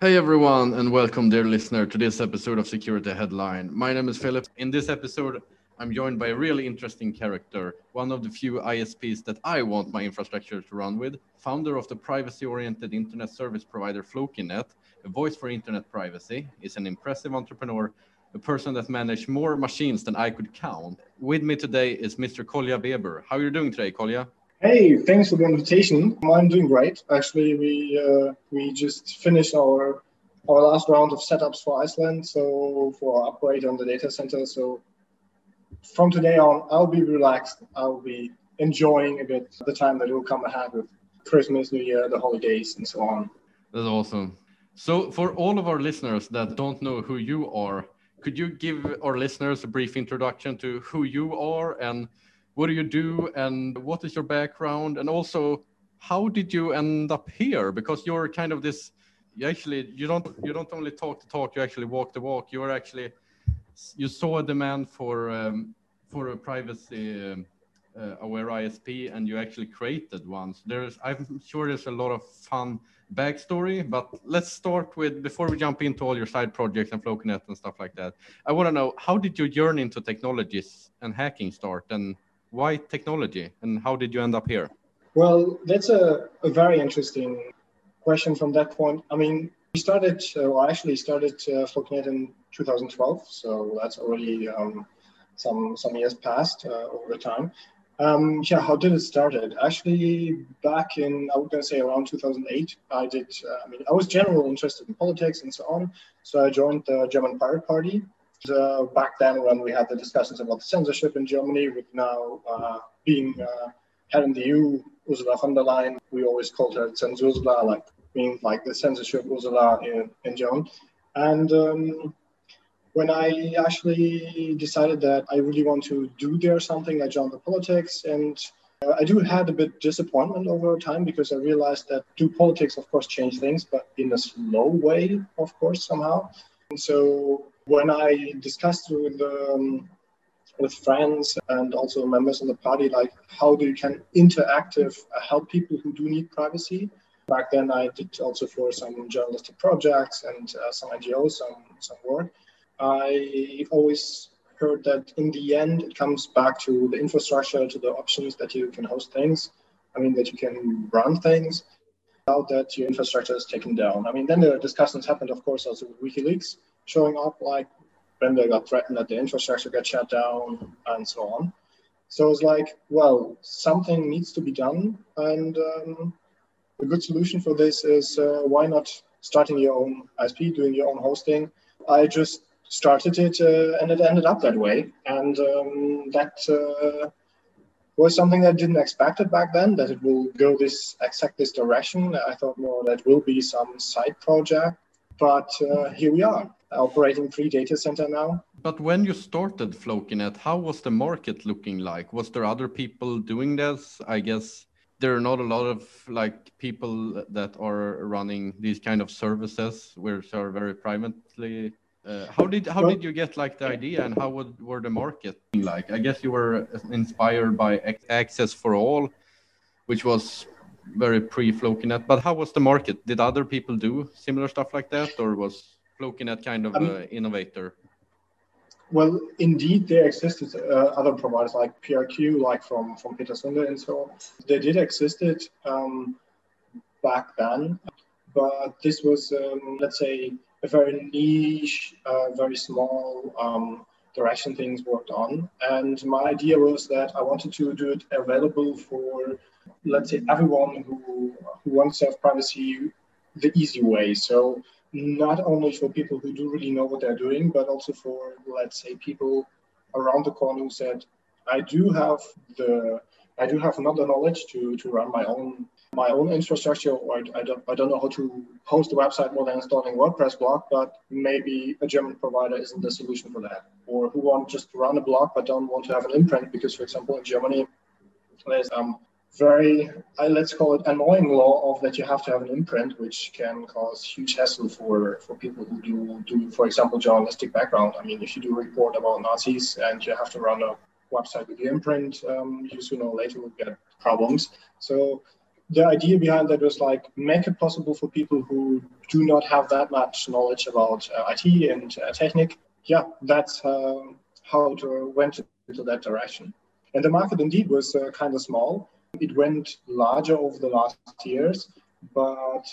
Hey everyone, and welcome, dear listener, to this episode of Security Headline. My name is Philip. In this episode, I'm joined by a really interesting character, one of the few ISPs that I want my infrastructure to run with, founder of the privacy-oriented internet service provider Flokinet, a voice for internet privacy, is an impressive entrepreneur, a person that managed more machines than I could count. With me today is Mr. Kolja Weber. How are you doing today, Kolja? Hey, thanks for the invitation. I'm doing great. Actually, we uh, we just finished our our last round of setups for Iceland, so for our upgrade on the data center. So from today on, I'll be relaxed. I'll be enjoying a bit the time that will come ahead with Christmas, New Year, the holidays, and so on. That's awesome. So, for all of our listeners that don't know who you are, could you give our listeners a brief introduction to who you are and what do you do and what is your background? And also how did you end up here? Because you're kind of this you actually you don't you don't only talk the talk you actually walk the walk. You are actually you saw a demand for um, for a privacy uh, aware ISP and you actually created one. So there's I'm sure there's a lot of fun backstory but let's start with before we jump into all your side projects and Flokinet and stuff like that I want to know how did your journey into technologies and hacking start? And why technology and how did you end up here? Well, that's a, a very interesting question from that point. I mean, we started, uh, or actually started uh, Flokinet in 2012, so that's already um, some some years passed uh, over the time. Um, yeah, how did it started? Actually, back in I was gonna say around 2008, I did. Uh, I mean, I was generally interested in politics and so on, so I joined the German Pirate Party, uh, back then when we had the discussions about the censorship in Germany, with now uh, being uh, head in the EU, Ursula von der Leyen, we always called her Zensursula, like being like the censorship Ursula in, in German. And um, when I actually decided that I really want to do there something, I joined the politics and uh, I do had a bit disappointment over time because I realized that do politics, of course, change things, but in a slow way, of course, somehow. And so when I discussed with um, with friends and also members of the party, like how do you can interactive uh, help people who do need privacy. Back then, I did also for some journalistic projects and uh, some NGOs, some some work. I always heard that in the end, it comes back to the infrastructure, to the options that you can host things. I mean, that you can run things without that your infrastructure is taken down. I mean, then the discussions happened, of course, also with WikiLeaks showing up, like when they got threatened that the infrastructure got shut down and so on. So it's like, well, something needs to be done, and um, a good solution for this is uh, why not starting your own ISP, doing your own hosting. I just started it, uh, and it ended up that way, and um, that uh, was something I didn't expect it back then that it will go this exact this direction. I thought more that will be some side project, but uh, here we are operating three data center now. But when you started Flokinet, how was the market looking like? Was there other people doing this? I guess there are not a lot of like people that are running these kind of services which are very privately uh, how did how did you get like the idea and how would, were the market like i guess you were inspired by access for all which was very pre flokinet but how was the market did other people do similar stuff like that or was Flokinet kind of um, uh, innovator? Well, indeed, there existed uh, other providers like PRQ, like from from Peter Sunde and so on. They did existed um, back then, but this was, um, let's say, a very niche, uh, very small um, direction things worked on. And my idea was that I wanted to do it available for, let's say, everyone who who wants to have privacy the easy way. So not only for people who do really know what they're doing, but also for, let's say, people around the corner who said, I do have the I do have not the knowledge to, to run my own my own infrastructure, or I don't, I don't know how to host a website more than installing WordPress blog, but maybe a German provider isn't the solution for that. Or who want just to run a blog but don't want to have an imprint because, for example, in Germany, there's um, very, uh, let's call it annoying law of that you have to have an imprint, which can cause huge hassle for, for people who do, do, for example, journalistic background. I mean, if you do a report about Nazis and you have to run a website with the imprint, um, you sooner or later will get problems. So the idea behind that was like make it possible for people who do not have that much knowledge about uh, IT and uh, technique. Yeah, that's uh, how it went into that direction. And the market indeed was uh, kind of small. It went larger over the last years, but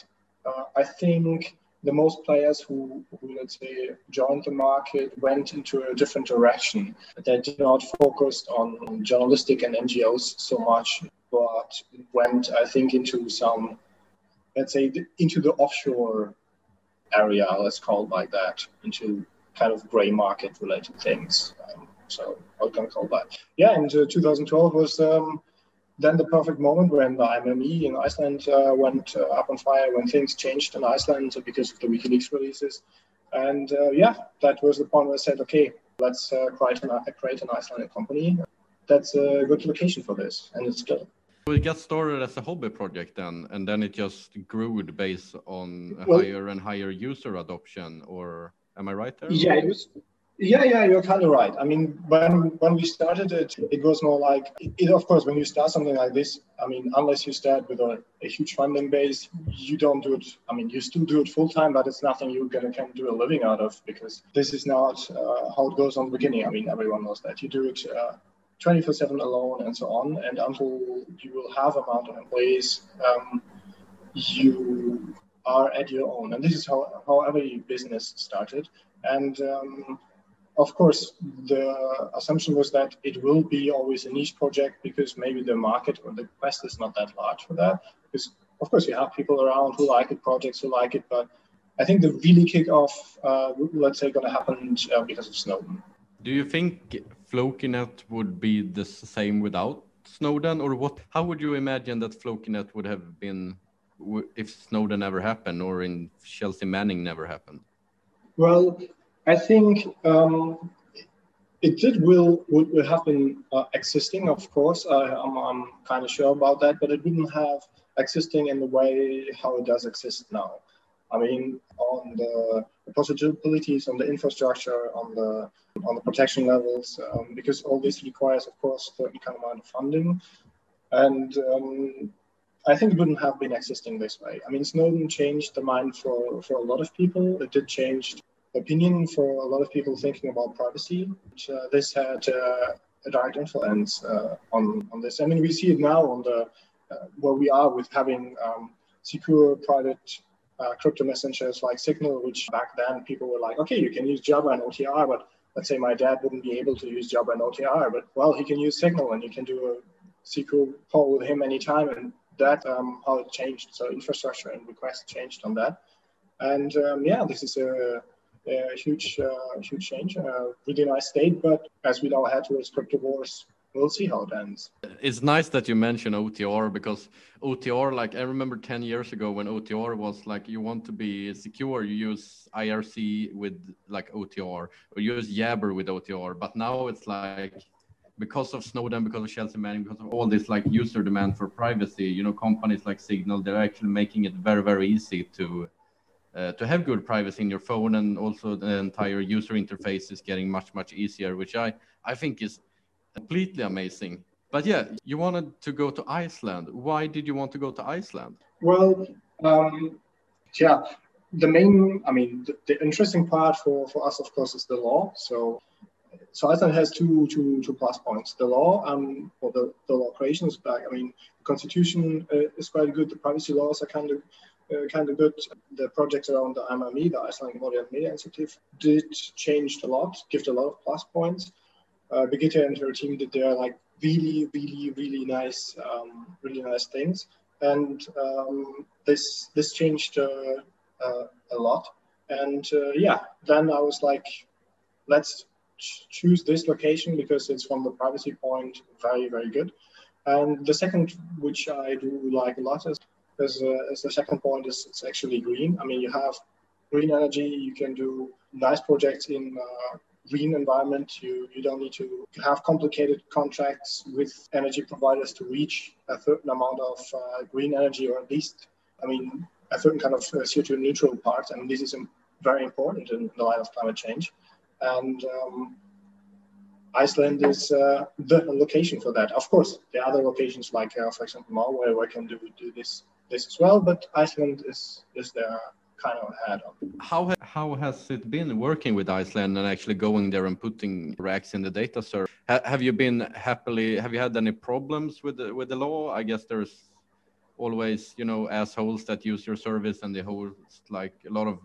uh, I think the most players who, who, let's say, joined the market went into a different direction. They did not focus on journalistic and NGOs so much, but went, I think, into some, let's say, into the offshore area, let's call it like that, into kind of gray market related things. Um, so I can call that. Yeah, and uh, 2012 was um, then the perfect moment when the IMMI in Iceland uh, went uh, up on fire, when things changed in Iceland because of the WikiLeaks releases. And uh, yeah, that was the point where I said, okay, let's uh, create, an, create an Icelandic company. That's a good location for this, and it's good. So it got started as a hobby project then, and then it just grew based on well, higher and higher user adoption, or am I right there? Yeah, it was yeah, yeah, you're kind of right. I mean, when when we started it, it was more like, it, of course, when you start something like this, I mean, unless you start with a, a huge funding base, you don't do it. I mean, you still do it full time, but it's nothing you're gonna can do a living out of because this is not uh, how it goes on the beginning. I mean, everyone knows that you do it. Uh, 24/7 alone and so on, and until you will have amount of employees, um, you are at your own, and this is how how every business started. And um, of course, the assumption was that it will be always a niche project because maybe the market or the quest is not that large for that. Because of course you have people around who like it, projects who like it, but I think the really kickoff, uh, let's say, going to happen uh, because of Snowden. Do you think Flokinet would be the same without Snowden, or what? How would you imagine that Flokinet would have been if Snowden never happened, or in Chelsea Manning never happened? Well, I think um, it did will would have been uh, existing, of course. I'm, I'm kind of sure about that, but it wouldn't have existing in the way how it does exist now. I mean, on the, the possibilities, on the infrastructure, on the on the protection levels, um, because all this requires, of course, a certain kind of amount of funding, and um, I think it wouldn't have been existing this way. I mean, Snowden changed the mind for for a lot of people. It did change opinion for a lot of people thinking about privacy. Uh, this had uh, a direct influence uh, on, on this. I mean, we see it now on the uh, where we are with having um, secure private uh, crypto messengers like Signal, which back then people were like, okay, you can use Jabber and OTR, but let's say my dad wouldn't be able to use Jabber and OTR, but well, he can use Signal and you can do a secure call with him anytime. And that um, how it changed. So infrastructure and requests changed on that. And um, yeah, this is a a huge, uh, huge change. Uh, really nice state, but as we now head towards crypto wars, we'll see how it ends. It's nice that you mention OTR because OTR, like I remember 10 years ago when OTR was like, you want to be secure, you use IRC with like OTR or use Jabber with OTR. But now it's like, because of Snowden, because of Chelsea Manning, because of all this like user demand for privacy, you know, companies like Signal, they're actually making it very, very easy to uh, to have good privacy in your phone and also the entire user interface is getting much much easier which i i think is completely amazing but yeah you wanted to go to iceland why did you want to go to iceland well um, yeah the main i mean the, the interesting part for for us of course is the law so so Iceland has two, two, two plus points. The law, um, or the, the law is back. I mean, the constitution uh, is quite good. The privacy laws are kind of kind of good. The projects around the IMMI, the Icelandic Modern Media Initiative, did change a lot, give a lot of plus points. Uh, Birgitta and her team did their like really, really, really nice, um, really nice things, and um, this this changed uh, uh, a lot. And uh, yeah, then I was like, let's ch- choose this location because it's from the privacy point very, very good. And the second, which I do like a lot, is as, uh, as the second point is it's actually green. I mean, you have green energy. You can do nice projects in uh, green environment. You you don't need to have complicated contracts with energy providers to reach a certain amount of uh, green energy, or at least, I mean, a certain kind of uh, CO2 neutral part. And this is very important in the light of climate change. And um, Iceland is uh, the location for that. Of course, there are other locations like, uh, for example, Norway, where can do, do this this as well. But Iceland is is their kind of ahead on. How how has it been working with Iceland and actually going there and putting racks in the data server? Ha have you been happily? Have you had any problems with the, with the law? I guess there's always you know assholes that use your service and they host like a lot of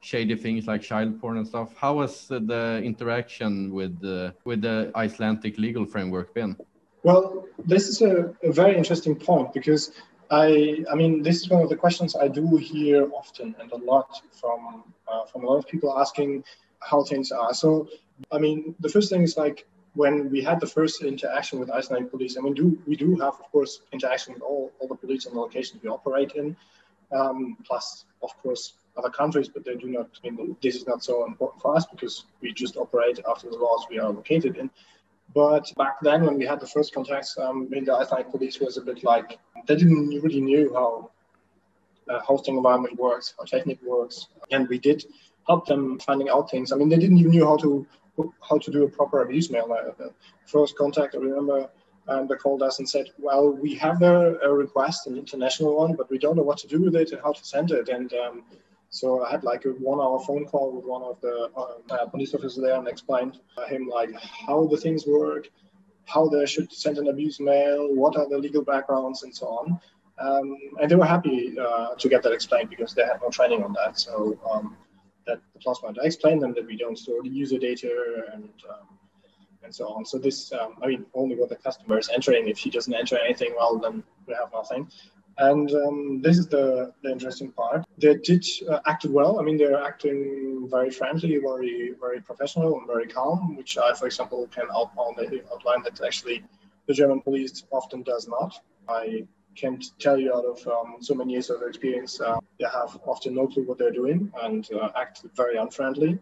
shady things like child porn and stuff. How has the interaction with the with the Icelandic legal framework been? Well, this is a, a, very interesting point because I I mean this is one of the questions I do hear often and a lot from uh, from a lot of people asking how things are. So I mean the first thing is like when we had the first interaction with Icelandic police, I mean, do we do have, of course, interaction with all, all the police in the locations we operate in, um, plus, of course, other countries, but they do not, I mean, this is not so important for us because we just operate after the laws we are located in. But back then, when we had the first contacts, um, the Icelandic police was a bit like, they didn't really knew how uh, hosting environment works, how technique works. And we did help them finding out things. I mean, they didn't even know how to how to do a proper abuse mail. Uh, first contact, I remember um, they called us and said, well, we have a, a, request, an international one, but we don't know what to do with it and how to send it. And um, so I had like a one hour phone call with one of the uh, police officers there and explained him like how the things work, how they should send an abuse mail, what are the legal backgrounds and so on. Um, and they were happy uh, to get that explained because they had no training on that. So um, that the plus point. I explained them that we don't store the user data and um, and so on. So this, um, I mean, only what the customer is entering. If she doesn't enter anything, well, then we have nothing. And um, this is the, the interesting part. They did uh, acted well. I mean, they're acting very friendly, very very professional, and very calm, which I, for example, can outline, outline that actually the German police often does not. I can't tell you out of um, so many years of experience. Uh, they have often no clue what they're doing and uh, act very unfriendly.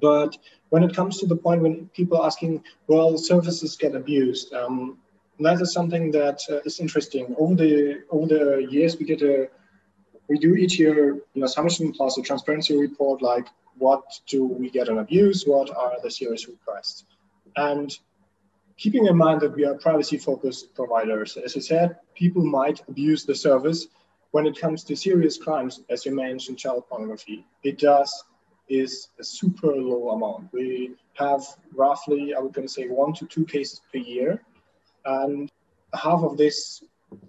But when it comes to the point when people are asking, well, services get abused, um, that is something that uh, is interesting. Over the over the years, we get a we do each year an assumption plus a transparency report, like what do we get an abuse, what are the serious requests, and keeping in mind that we are privacy focused providers. As I said, people might abuse the service when it comes to serious crimes, as you mentioned, child pornography. It does is a super low amount. We have roughly, I would going to say, one to two cases per year, and half of these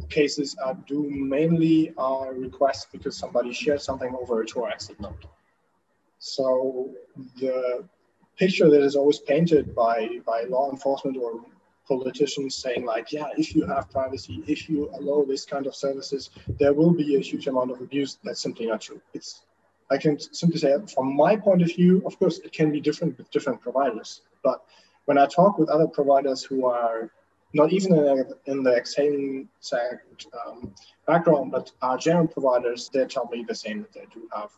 cases are due mainly are requests because somebody shared something over a Tor exit node. So the picture that is always painted by by law enforcement or politicians saying like yeah if you have privacy if you allow this kind of services there will be a huge amount of abuse. That's simply not true. It's i can simply say from my point of view of course it can be different with different providers. But when i talk with other providers who are not even in, in the same um, background but our general providers they tell me the same that they do have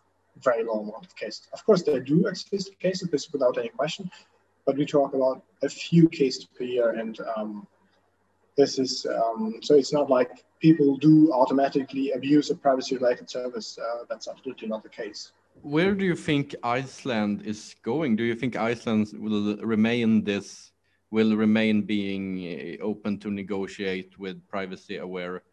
very low amount of cases. Of course, there do exist cases, this without any question, but we talk about a few cases per year, and um, this is um, so it's not like people do automatically abuse a privacy-related service. Uh, that's absolutely not the case. Where do you think Iceland is going? Do you think Iceland will remain this? Will remain being open to negotiate with privacy-aware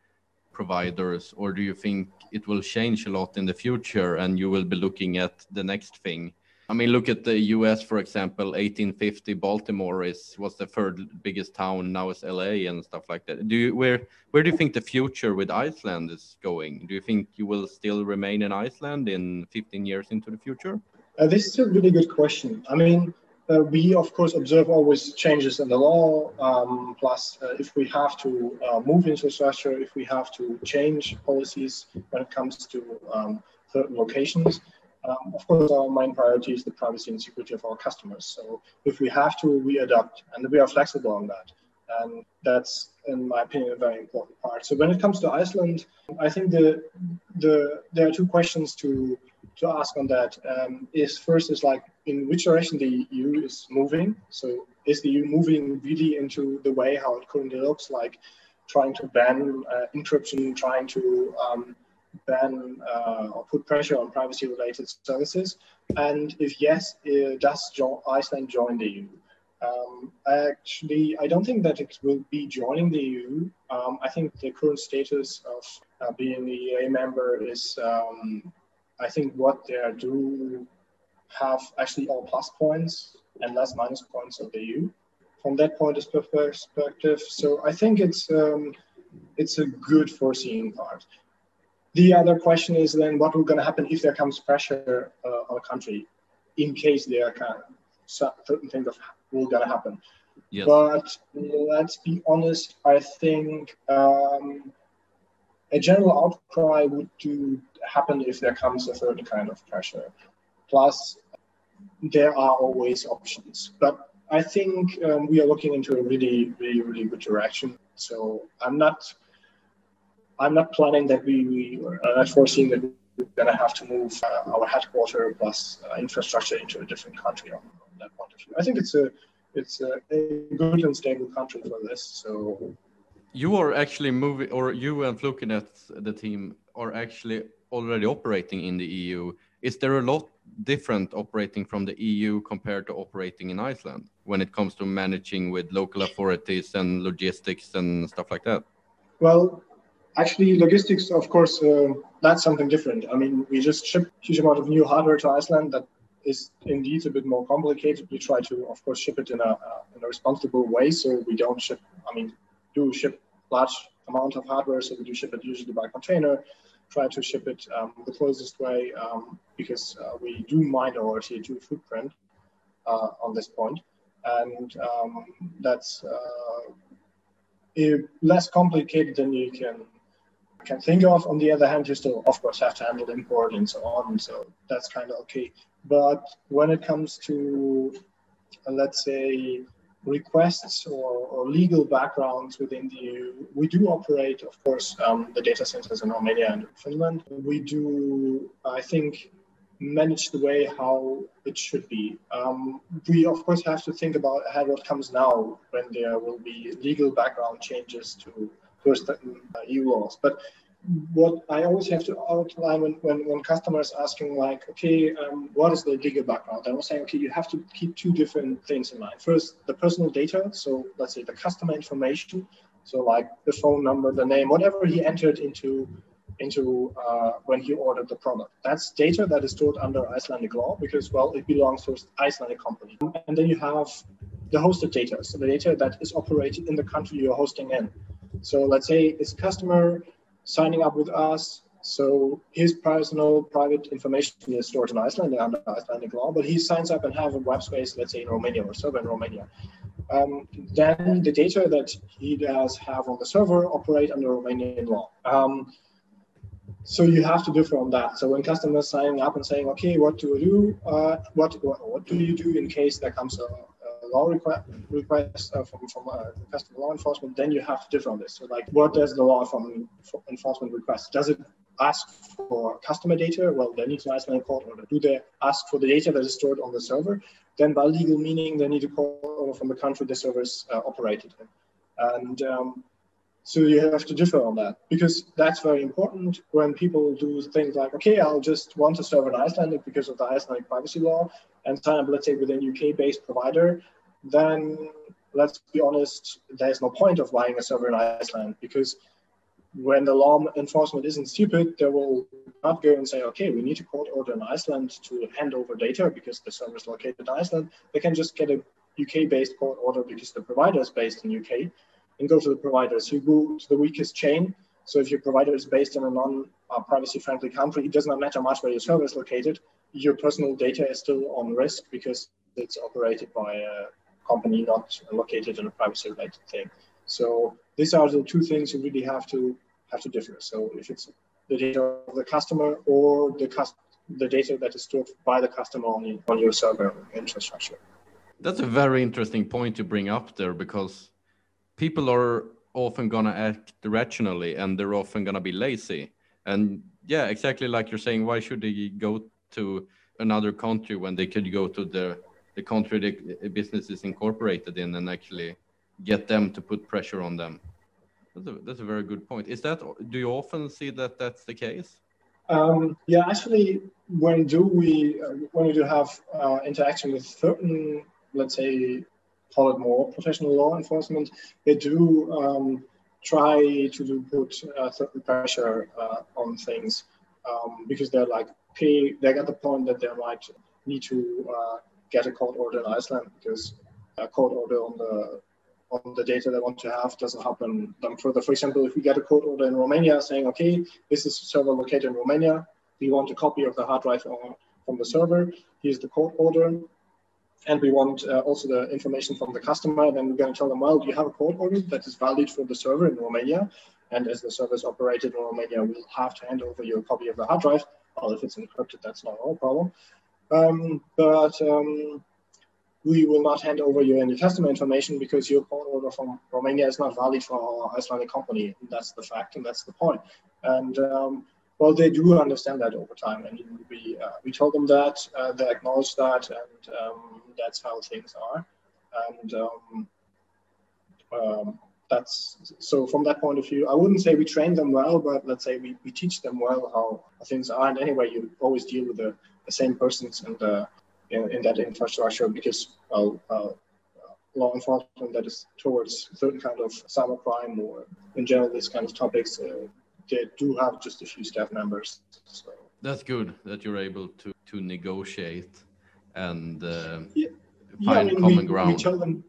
providers, or do you think it will change a lot in the future and you will be looking at the next thing? I mean, look at the US, for example, 1850 Baltimore is was the third biggest town, now it's LA and stuff like that. Do you where where do you think the future with Iceland is going? Do you think you will still remain in Iceland in 15 years into the future? Uh, this is a really good question. I mean, uh, we, of course, observe always changes in the law. Um, plus, uh, if we have to uh, move infrastructure, if we have to change policies when it comes to um, certain locations, um, of course, our main priority is the privacy and security of our customers. So, if we have to, we adapt, and we are flexible on that. And that's, in my opinion, a very important part. So, when it comes to Iceland, I think the the there are two questions to to ask on that um, is first is like in which direction the EU is moving. So is the EU moving really into the way how it currently looks like trying to ban uh, encryption, trying to um, ban uh, or put pressure on privacy related services? And if yes, uh, does jo Iceland join the EU? Um, actually, I don't think that it will be joining the EU. Um, I think the current status of uh, being a member is, um, I think, what they are do have actually all plus points and less minus points of the EU from that point of perspective. So I think it's um, it's a good foreseeing part. The other question is then what will going to happen if there comes pressure uh, on a country in case there can certain things of will going to happen. Yes. But let's be honest, I think um, a general outcry would do happen if there comes a certain kind of pressure. Plus, there are always options. But I think um, we are looking into a really, really, really good direction. So I'm not, I'm not planning that we, we are not foreseeing that we're going to have to move uh, our headquarters plus uh, infrastructure into a different country on, on, that point of view. I think it's a, it's a, a good and stable country for this. So you are actually moving, or you and Flokinet, the team, are actually already operating in the EU. Is there a lot different operating from the EU compared to operating in Iceland when it comes to managing with local authorities and logistics and stuff like that? Well, actually, logistics, of course, uh, that's something different. I mean, we just ship huge amount of new hardware to Iceland that is indeed a bit more complicated. We try to, of course, ship it in a, uh, in a responsible way. So we don't ship, I mean, do ship large amount of hardware. So we do ship it usually by container try to ship it um, the closest way um, because uh, we do mind our CO2 footprint uh, on this point. And um, that's uh, less complicated than you can can think of. On the other hand, you still, of course, have to handle import and so on. So that's kind of okay. But when it comes to, uh, let's say, requests or, or, legal backgrounds within the EU. We do operate, of course, um, the data centers in Romania and Finland. We do, I think, manage the way how it should be. Um, we, of course, have to think about ahead what comes now when there will be legal background changes to first uh, EU laws. But what I always have to outline when, when, when customers asking like, okay, um, what is the legal background? I was saying, okay, you have to keep two different things in mind. First, the personal data. So let's say the customer information. So like the phone number, the name, whatever he entered into into uh, when he ordered the product. That's data that is stored under Icelandic law because, well, it belongs to Icelandic company. And then you have the hosted data, so the data that is operated in the country you're hosting in. So let's say it's customer signing up with us. So his personal private information is stored in Iceland under Icelandic law, but he signs up and have a web space, let's say in Romania or server in Romania. Um, then the data that he does have on the server operate under Romanian law. Um, so you have to differ on that. So when customers signing up and saying, okay, what do we do? Uh, what, what, what do you do in case there comes a, law request, request uh, from, from uh, customer law enforcement, then you have to differ on this. So like, what does the law from, enforcement request? Does it ask for customer data? Well, they need to ask an court order. Do they ask for the data that is stored on the server? Then by legal meaning, they need court order from the country the server is uh, operated in. And um, so you have to differ on that because that's very important when people do things like, okay, I'll just want to serve in Icelandic because of the Icelandic privacy law and sign up, let's say, with a UK-based provider then let's be honest, there's no point of buying a server in Iceland because when the law enforcement isn't stupid, they will not go and say, okay, we need a court order in Iceland to hand over data because the server is located in Iceland. They can just get a UK-based court order because the provider is based in UK and go to the providers. You go to the weakest chain. So if your provider is based in a non-privacy uh, friendly country, it does not matter much where your server is located. Your personal data is still on risk because it's operated by a company not located in a privacy related thing. So these are the two things you really have to have to differ. So if it's the data of the customer or the the data that is stored by the customer on, on your server infrastructure. That's a very interesting point to bring up there because people are often going to act rationally and they're often going to be lazy. And yeah, exactly like you're saying, why should they go to another country when they could go to the the country the business is incorporated in and actually get them to put pressure on them. That's a, that's a very good point. Is that do you often see that that's the case? Um, yeah, actually, when do we uh, when we do have uh, interaction with certain, let's say, call it more professional law enforcement, they do um, try to do put uh, certain pressure uh, on things um, because they're like, okay, they're at the point that they might need to uh, get a court order in Iceland because a court order on the on the data they want to have doesn't happen them further. For example, if we get a court order in Romania saying, okay, this is a server located in Romania, we want a copy of the hard drive from the server, here's the court order, and we want uh, also the information from the customer, then we're going to tell them, well, you have a court order that is valid for the server in Romania? And as the server is operated in Romania, we'll have to hand over your copy of the hard drive. Well, if it's encrypted, that's not our problem. Um, but um, we will not hand over you any customer information because your order from Romania is not valid for our Icelandic company. That's the fact, and that's the point. And um, well, they do understand that over time, and we uh, we told them that uh, they acknowledge that, and um, that's how things are. And um, um, that's so from that point of view, I wouldn't say we train them well, but let's say we, we teach them well how things are. And anyway, you always deal with the, the same persons and uh, in, in, that infrastructure because well, uh, law enforcement that is towards certain kind of cybercrime or in general these kind of topics, uh, they do have just a few staff members. So. That's good that you're able to to negotiate and uh, yeah. find yeah, I mean, common we, ground. We tell them,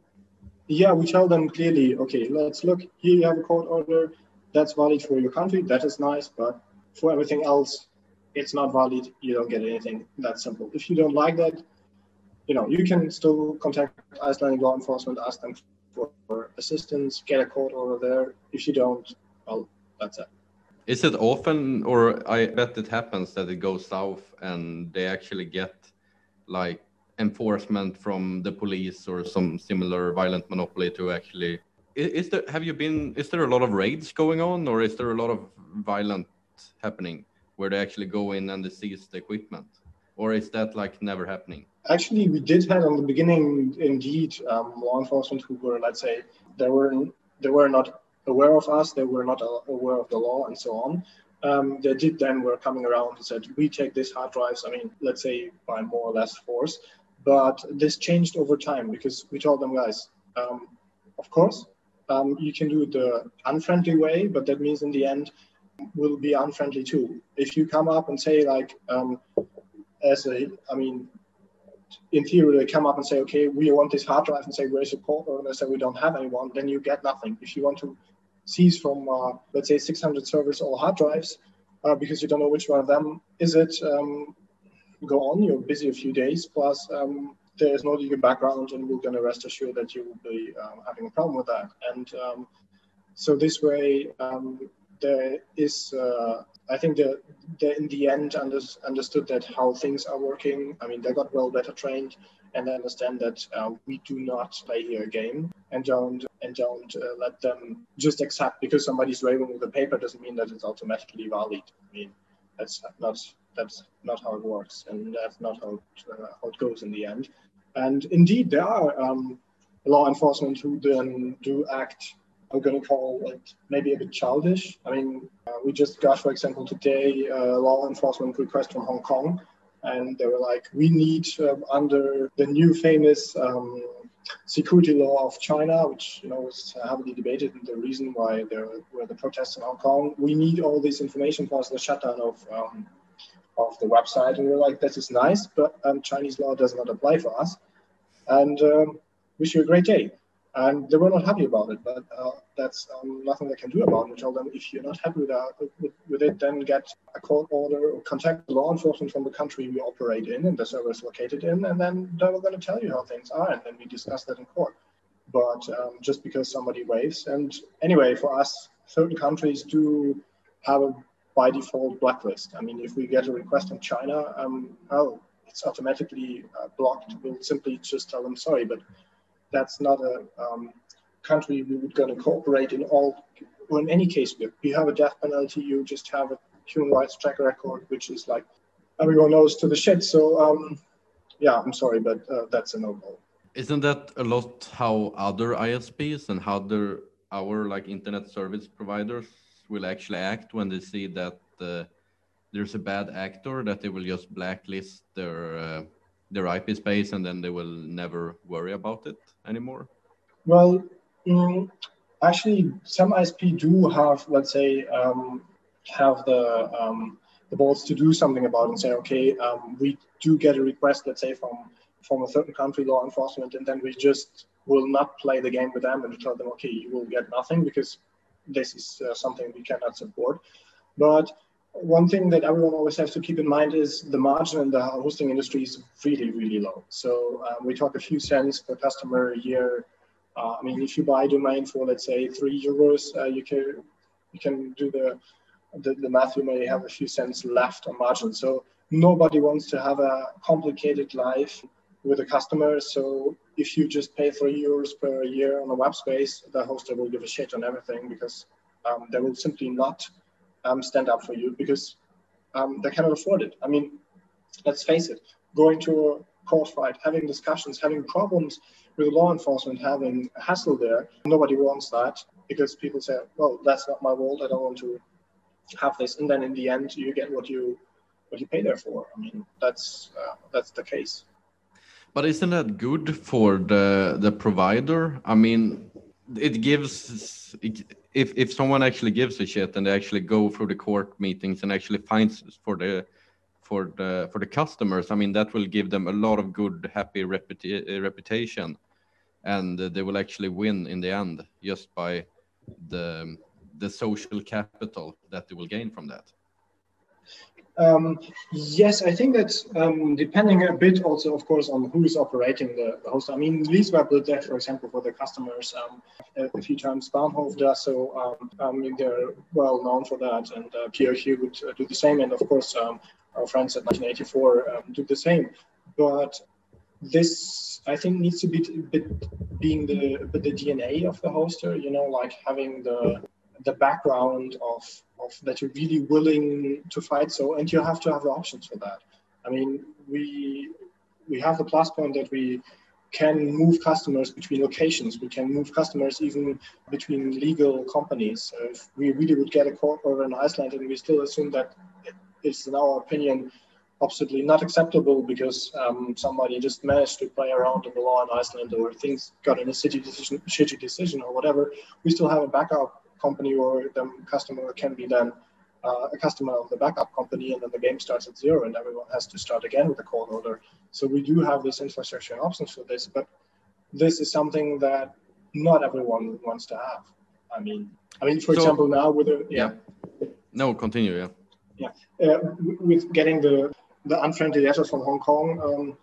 yeah, we tell them clearly, okay, let's look, here you have a court order, that's valid for your country, that is nice, but for everything else, it's not valid, you don't get anything. That simple. If you don't like that, you know, you can still contact Icelandic law enforcement, ask them for, assistance, get a court order there. If you don't, well, that's it. Is it often, or I bet it happens that it goes south and they actually get like enforcement from the police or some similar violent monopoly to actually? Is there have you been? Is there a lot of raids going on, or is there a lot of violent happening where they actually go in and they seize the equipment, or is that like never happening? Actually, we did have on the beginning, indeed, um, law enforcement who were, let's say, they were they were not aware of us, they were not aware of the law, and so on. Um, they did then were coming around and said, we take these hard drives. I mean, let's say by more or less force, but this changed over time because we told them, guys, um, of course, um, you can do it the unfriendly way, but that means in the end will be unfriendly too. If you come up and say like, um, as a, I mean, in theory, they come up and say, okay, we want this hard drive and say, where's your port? Or they say, we don't have anyone, then you get nothing. If you want to seize from, uh, let's say, 600 servers or hard drives, uh, because you don't know which one of them is it, um, go on, you're busy a few days, plus um, there is no legal background, and we're to rest assured that you will be um, having a problem with that. And um, so this way, um, there is, uh, I think they in the end under, understood that how things are working. I mean, they got well better trained and they understand that uh, we do not play here a game and don't and don't uh, let them just accept because somebody's waving with a paper doesn't mean that it's automatically valid. I mean, that's not that's not how it works, and that's not how it, uh, how it goes in the end. And indeed, there are um, law enforcement who then do act I'm going to call it maybe a bit childish. I mean, uh, we just got, for example, today a law enforcement request from Hong Kong, and they were like, we need um, under the new famous um, security law of China, which you know was heavily debated, and the reason why there were the protests in Hong Kong, we need all this information for the shutdown of um, of the website, and we are like, this is nice, but um, Chinese law does not apply for us, and um, wish you a great day and they were not happy about it. But uh, that's um, nothing they can do about it. We tell them if you're not happy with, that, with, with, it, then get a court order or contact the law enforcement from the country we operate in and the server is located in, and then they're going to tell you how things are, and then we discuss that in court. But um, just because somebody waves, and anyway, for us, certain countries do have a by default blacklist. I mean, if we get a request from China, um, oh, it's automatically uh, blocked. We'll simply just tell them sorry, but that's not a um, country we would going to cooperate in all or in any case with. You have a death penalty, you just have a human rights track record, which is like everyone knows to the shit. So um, yeah, I'm sorry, but uh, that's a no-go. Isn't that a lot how other ISPs and how other our like internet service providers will actually act when they see that uh, there's a bad actor that they will just blacklist their uh, their IP space and then they will never worry about it anymore? Well, mm, actually, some ISP do have, let's say, um, have the um, the balls to do something about it and say, okay, um, we do get a request, let's say, from from a certain country law enforcement, and then we just will not play the game with them and tell them, okay, you will get nothing because this is uh, something we cannot support. But one thing that everyone always has to keep in mind is the margin in the hosting industry is really, really low. So um, we talk a few cents per customer a year. Uh, I mean, if you buy a domain for let's say three euros, uh, you can you can do the, the the math. You may have a few cents left on margin. So nobody wants to have a complicated life with a customer. So if you just pay three euros per year on a web space, the hoster will give a shit on everything because um, they will simply not um, stand up for you because um, they cannot afford it. I mean, let's face it, going to a court fight, having discussions, having problems with law enforcement, having a hassle there, nobody wants that because people say, well, that's not my world. I don't want to have this. And then in the end, you get what you what you pay there for. I mean, that's uh, that's the case. But isn't that good for the the provider? I mean, it gives if if someone actually gives a shit and they actually go through the court meetings and actually finds for the for the for the customers i mean that will give them a lot of good happy reputa- eh, reputation. And they will actually win in the end just by the the social capital that they will gain from that um, yes, I think that um, depending a bit also, of course, on who is operating the, the host. I mean, LeaseWeb did that, for example, for the customers um, a, few times. Bahnhof does so. Um, I mean, they're well known for that, and uh, PRQ would uh, do the same. And of course, um, our friends at 1984 um, do the same. But this, I think, needs to be bit being the the DNA of the hoster. You know, like having the the background of, of that you're really willing to fight so and you have to have the options for that. I mean we we have the plus point that we can move customers between locations. We can move customers even between legal companies. So if we really would get a court order in iceland and we still assume that it's in our opinion absolutely not acceptable because um, somebody just managed to play around in the law in Iceland or things got in a city decision, shitty decision or whatever, we still have a backup company or the customer can be then uh, a customer of the backup company and then the game starts at zero and everyone has to start again with a call order. So we do have this infrastructure and options for this, but this is something that not everyone wants to have. I mean, I mean, for so, example, now with a, yeah. yeah. No, continue. Yeah. Yeah. Uh, with getting the, the unfriendly letters from Hong Kong, um,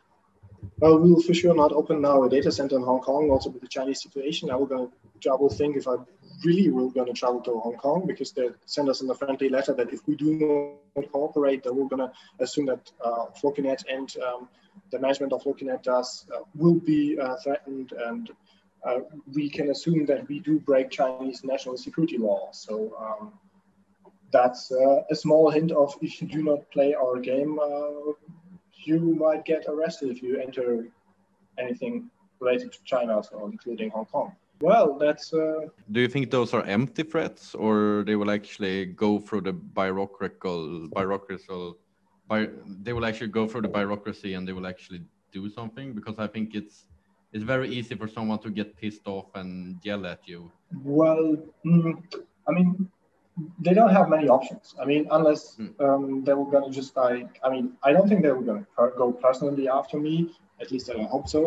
well, we will for sure not open now a data center in Hong Kong, also with the Chinese situation. I will go double think if I really were going to travel to Hong Kong because they sent us in a friendly letter that if we do not cooperate, then we're going to assume that uh, Flokinet and um, the management of Flokinet does uh, will be uh, threatened and uh, we can assume that we do break Chinese national security law. So um, that's uh, a small hint of if you do not play our game, uh, you might get arrested if you enter anything related to China, so including Hong Kong. Well, that's. Uh... Do you think those are empty threats, or they will actually go through the bureaucratical, bureaucracy? By, they will actually go through the bureaucracy and they will actually do something? Because I think it's it's very easy for someone to get pissed off and yell at you. Well, mm, I mean, they don't have many options. I mean, unless mm. um, they were gonna just like, I mean, I don't think they were gonna go personally after me. At least I hope so.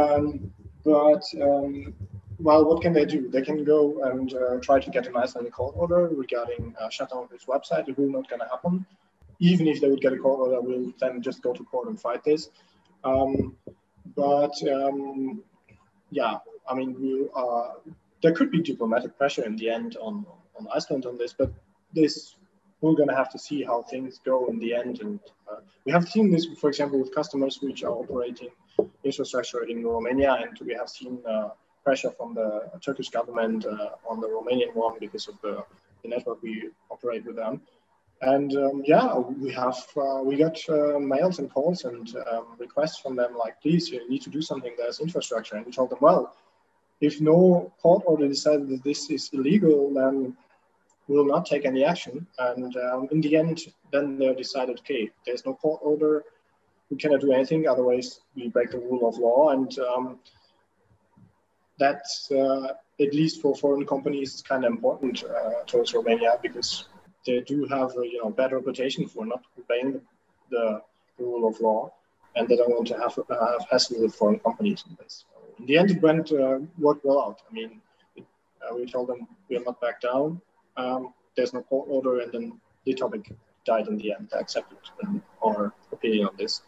Um, but um, well, what can they do? They can go and uh, try to get an Icelandic court order regarding uh, shutdown of this website. It will not going to happen. Even if they would get a court order, we'll then just go to court and fight this. Um, but um, yeah, I mean, we, uh, there could be diplomatic pressure in the end on, on Iceland on this, but this we're going to have to see how things go in the end. And uh, we have seen this, for example, with customers which are operating infrastructure in Romania, and we have seen uh, pressure from the Turkish government uh, on the Romanian one because of the, the network we operate with them. And um, yeah, we have uh, we got uh, mails and calls and um, requests from them like, please, you need to do something. There's infrastructure, and we told them, well, if no court order decided that this is illegal, then we will not take any action. And um, in the end, then they decided, okay, there's no court order we cannot do anything. Otherwise, we break the rule of law. And um, that's, uh, at least for foreign companies, is kind of important uh, towards Romania because they do have a you know, bad reputation for not obeying the, rule of law. And they don't want to have, uh, have hassle with foreign companies in this. In the end, it went uh, worked well out. I mean, it, uh, we told them we are not back down. Um, there's no court order, and then the topic died in the end. They accepted our opinion on this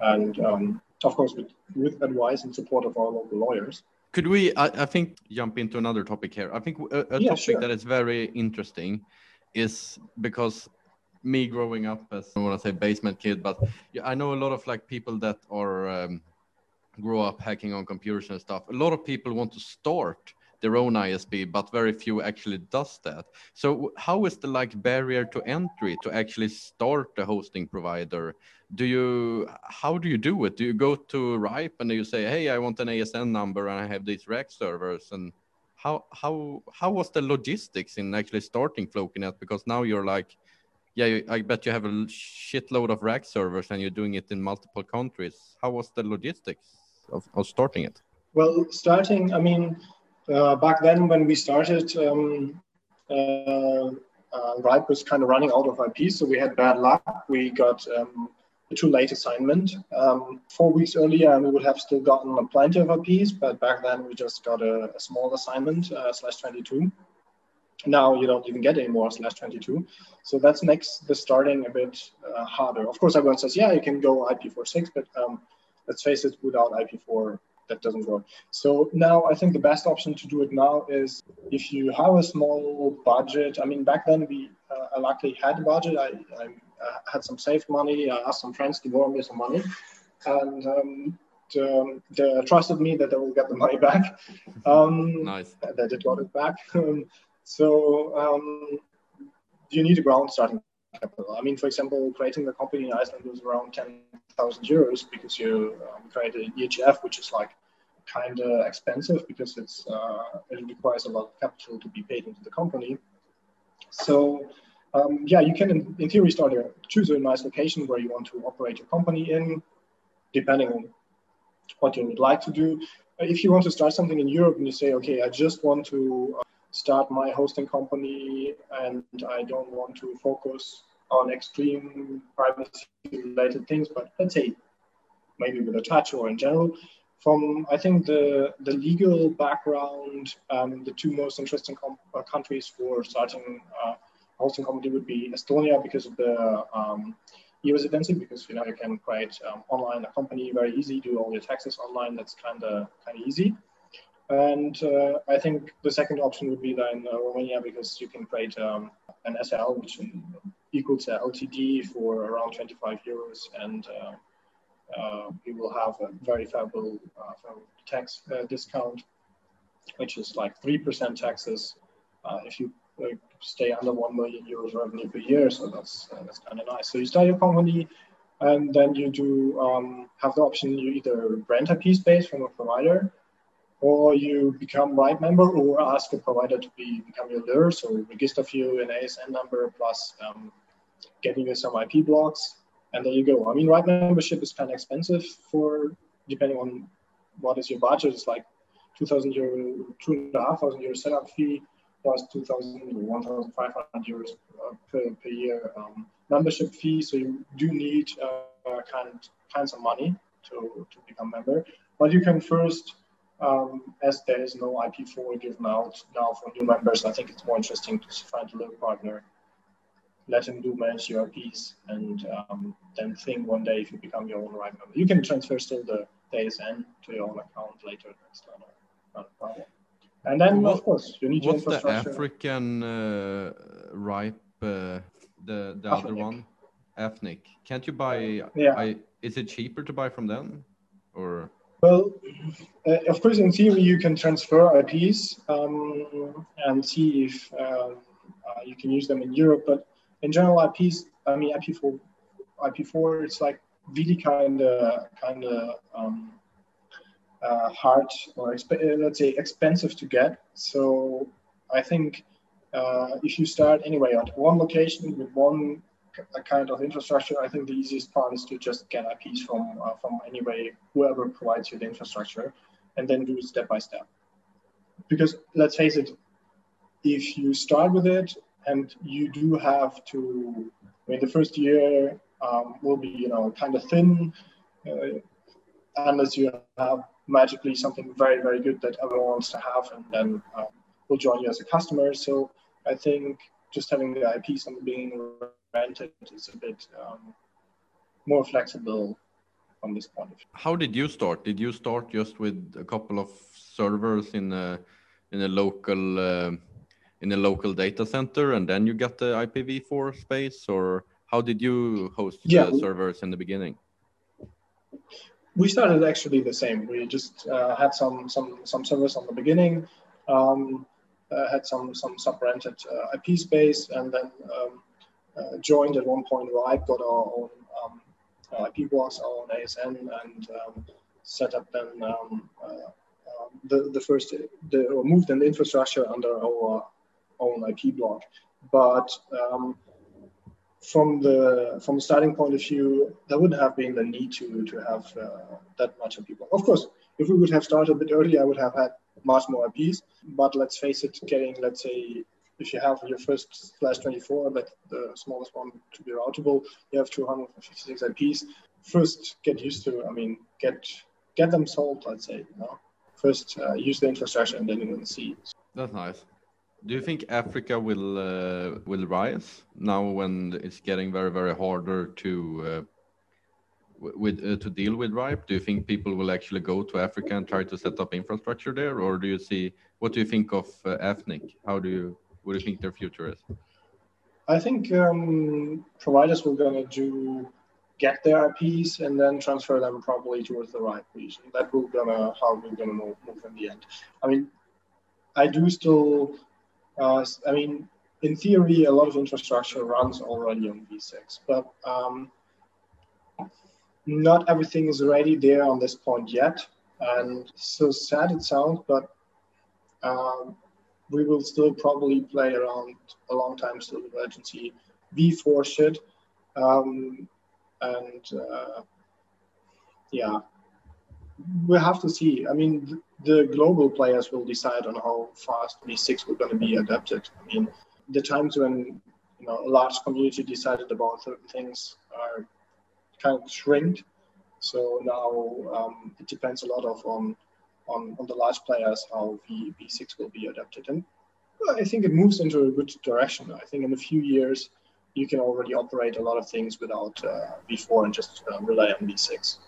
and um, of course with, with advice and support of our local lawyers. Could we, I, I think, jump into another topic here? I think a, a yeah, topic sure. that is very interesting is because me growing up as I want to say basement kid, but I know a lot of like people that are um, grow up hacking on computers and stuff. A lot of people want to start their own ISP, but very few actually does that. So how is the like barrier to entry to actually start a hosting provider? Do you how do you do it? Do you go to RIPE and you say, hey, I want an ASN number and I have these rack servers and how how how was the logistics in actually starting Flokinet? Because now you're like, yeah, I bet you have a shitload of rack servers and you're doing it in multiple countries. How was the logistics of, of starting it? Well, starting, I mean, uh, back then when we started, um, uh, uh, RIPE was kind of running out of IP, so we had bad luck. We got um, a too late assignment. Um, four weeks earlier, and we would have still gotten a plenty of IPs, but back then we just got a, a small assignment, uh, slash 22. Now you don't even get any more slash 22. So that makes the starting a bit uh, harder. Of course, everyone says, yeah, you can go IPv6, but um, let's face it, without IPv4, that doesn't work. So now I think the best option to do it now is if you have a small budget. I mean, back then we uh, luckily had a budget. I, I, had some saved money. I asked some friends to borrow me some money, and um, um, they trusted me that they will get the money back. Um, nice. They did got it back. Um, so um, you need a ground starting capital. I mean, for example, creating the company in Iceland was around 10,000 euros because you um, create an EHF, which is like kind of expensive because it's uh, it requires a lot of capital to be paid into the company. So um, yeah, you can in, in theory start a choose a nice location where you want to operate your company in, depending on what you would like to do. If you want to start something in Europe and you say, okay, I just want to uh, start my hosting company and I don't want to focus on extreme privacy related things, but let's say maybe with a touch or in general, from I think the the legal background, um, the two most interesting uh, countries for starting uh, a hosting company would be Estonia because of the um, e-residency, because you know you can create um, online a company very easy, do all your taxes online. That's kind of kind of easy. And uh, I think the second option would be then uh, Romania because you can create um, an SL which equals a LTD for around 25 euros and uh, you will have a very favorable, uh, favorable tax uh, discount, which is like 3% taxes if you stay under 1 million euros revenue per year. So that's, that's kind of nice. So you start your company and then you do um, have the option you either rent IP space from a provider or you become RIPE member or ask a provider to be become your LIR. So register for you an ASN number plus um, getting you some IP blocks and there you go. I mean, RIPE membership is kind of expensive for depending on what is your budget. It's like 2,000 euro, two and a half thousand euro setup fee plus 2,000 or 1,500 euros uh, per, per year um, membership fee. So you do need uh, kind kinds of money to, to become member. But you can first, um, as there is no IP4 given out now for new members, I think it's more interesting to find a little partner let him do manage your piece and um, then think one day if you become your own RIPE member. You can transfer still the, the ASN to your own account later. That's not a, not a problem. And then, what, of course, you need what's the African uh, RIPE, uh, the the other one, Ethnic? Can't you buy? Yeah. I, is it cheaper to buy from them, or? Well, uh, of course, in theory, you can transfer IPs um, and see if um, uh, you can use them in Europe, but in general IPs, I mean IP4, IP4, it's like really kind of kind of um, uh, hard or uh, let's say expensive to get. So I think uh, if you start anyway at one location with one kind of infrastructure, I think the easiest part is to just get IPs from uh, from anyway whoever provides you the infrastructure, and then do it step by step. Because let's face it, if you start with it and you do have to, I mean, the first year um, will be you know kind of thin, uh, unless you have magically something very very good that everyone wants to have, and then um, will join you as a customer. So I think just having the IPs on beginning rented is a bit um, more flexible from this point of view. How did you start? Did you start just with a couple of servers in a in a local uh, in a local data center, and then you got the IPv4 space, or how did you host yeah, the servers in the beginning? We started actually the same. We just uh, had some some some servers on the beginning. Um, uh, had some some sub-rented uh, IP space, and then um, uh, joined at one point Ripe, got our own um, IP blocks, our own ASN, and um, set up then um, the the first the or moved an infrastructure under our own IP block, but um, from the from the starting point of view, there wouldn't have been the need to to have uh, that much of people. Of course, if we would have started a bit earlier, I would have had much more IPs. But let's face it, getting let's say if you have your first slash 24, but the smallest one to be routable, you have 256 IPs. First, get used to. I mean, get get them sold. Let's say, you know, first uh, use the infrastructure, and then you're gonna see. That's nice. Do you think Africa will uh, will rise now when it's getting very very harder to uh, with uh, to deal with ripe? Do you think people will actually go to africa and try to set up infrastructure there? Or do you see what do you think of uh, ethnic? How do you what do you think their future is? I think um, providers will gonna do get their ips and then transfer them probably towards the right region that will gonna how we're gonna move, move in the end. I mean i do still uh, i mean in theory a lot of infrastructure runs already on v6 but um, not everything is ready there on this point yet. And so sad it sounds, but um, we will still probably play around a long time still with urgency v4 shit. Um, and uh, yeah, we have to see. I mean, the global players will decide on how fast v6 we're going to be adapted. I mean, the times when you know a large community decided about certain things are kind of shrinked. So now um, it depends a lot of on, on, on the large players how v, V6 will be adapted. And I think it moves into a good direction. I think in a few years, you can already operate a lot of things without uh, V4 and just uh, rely on V6.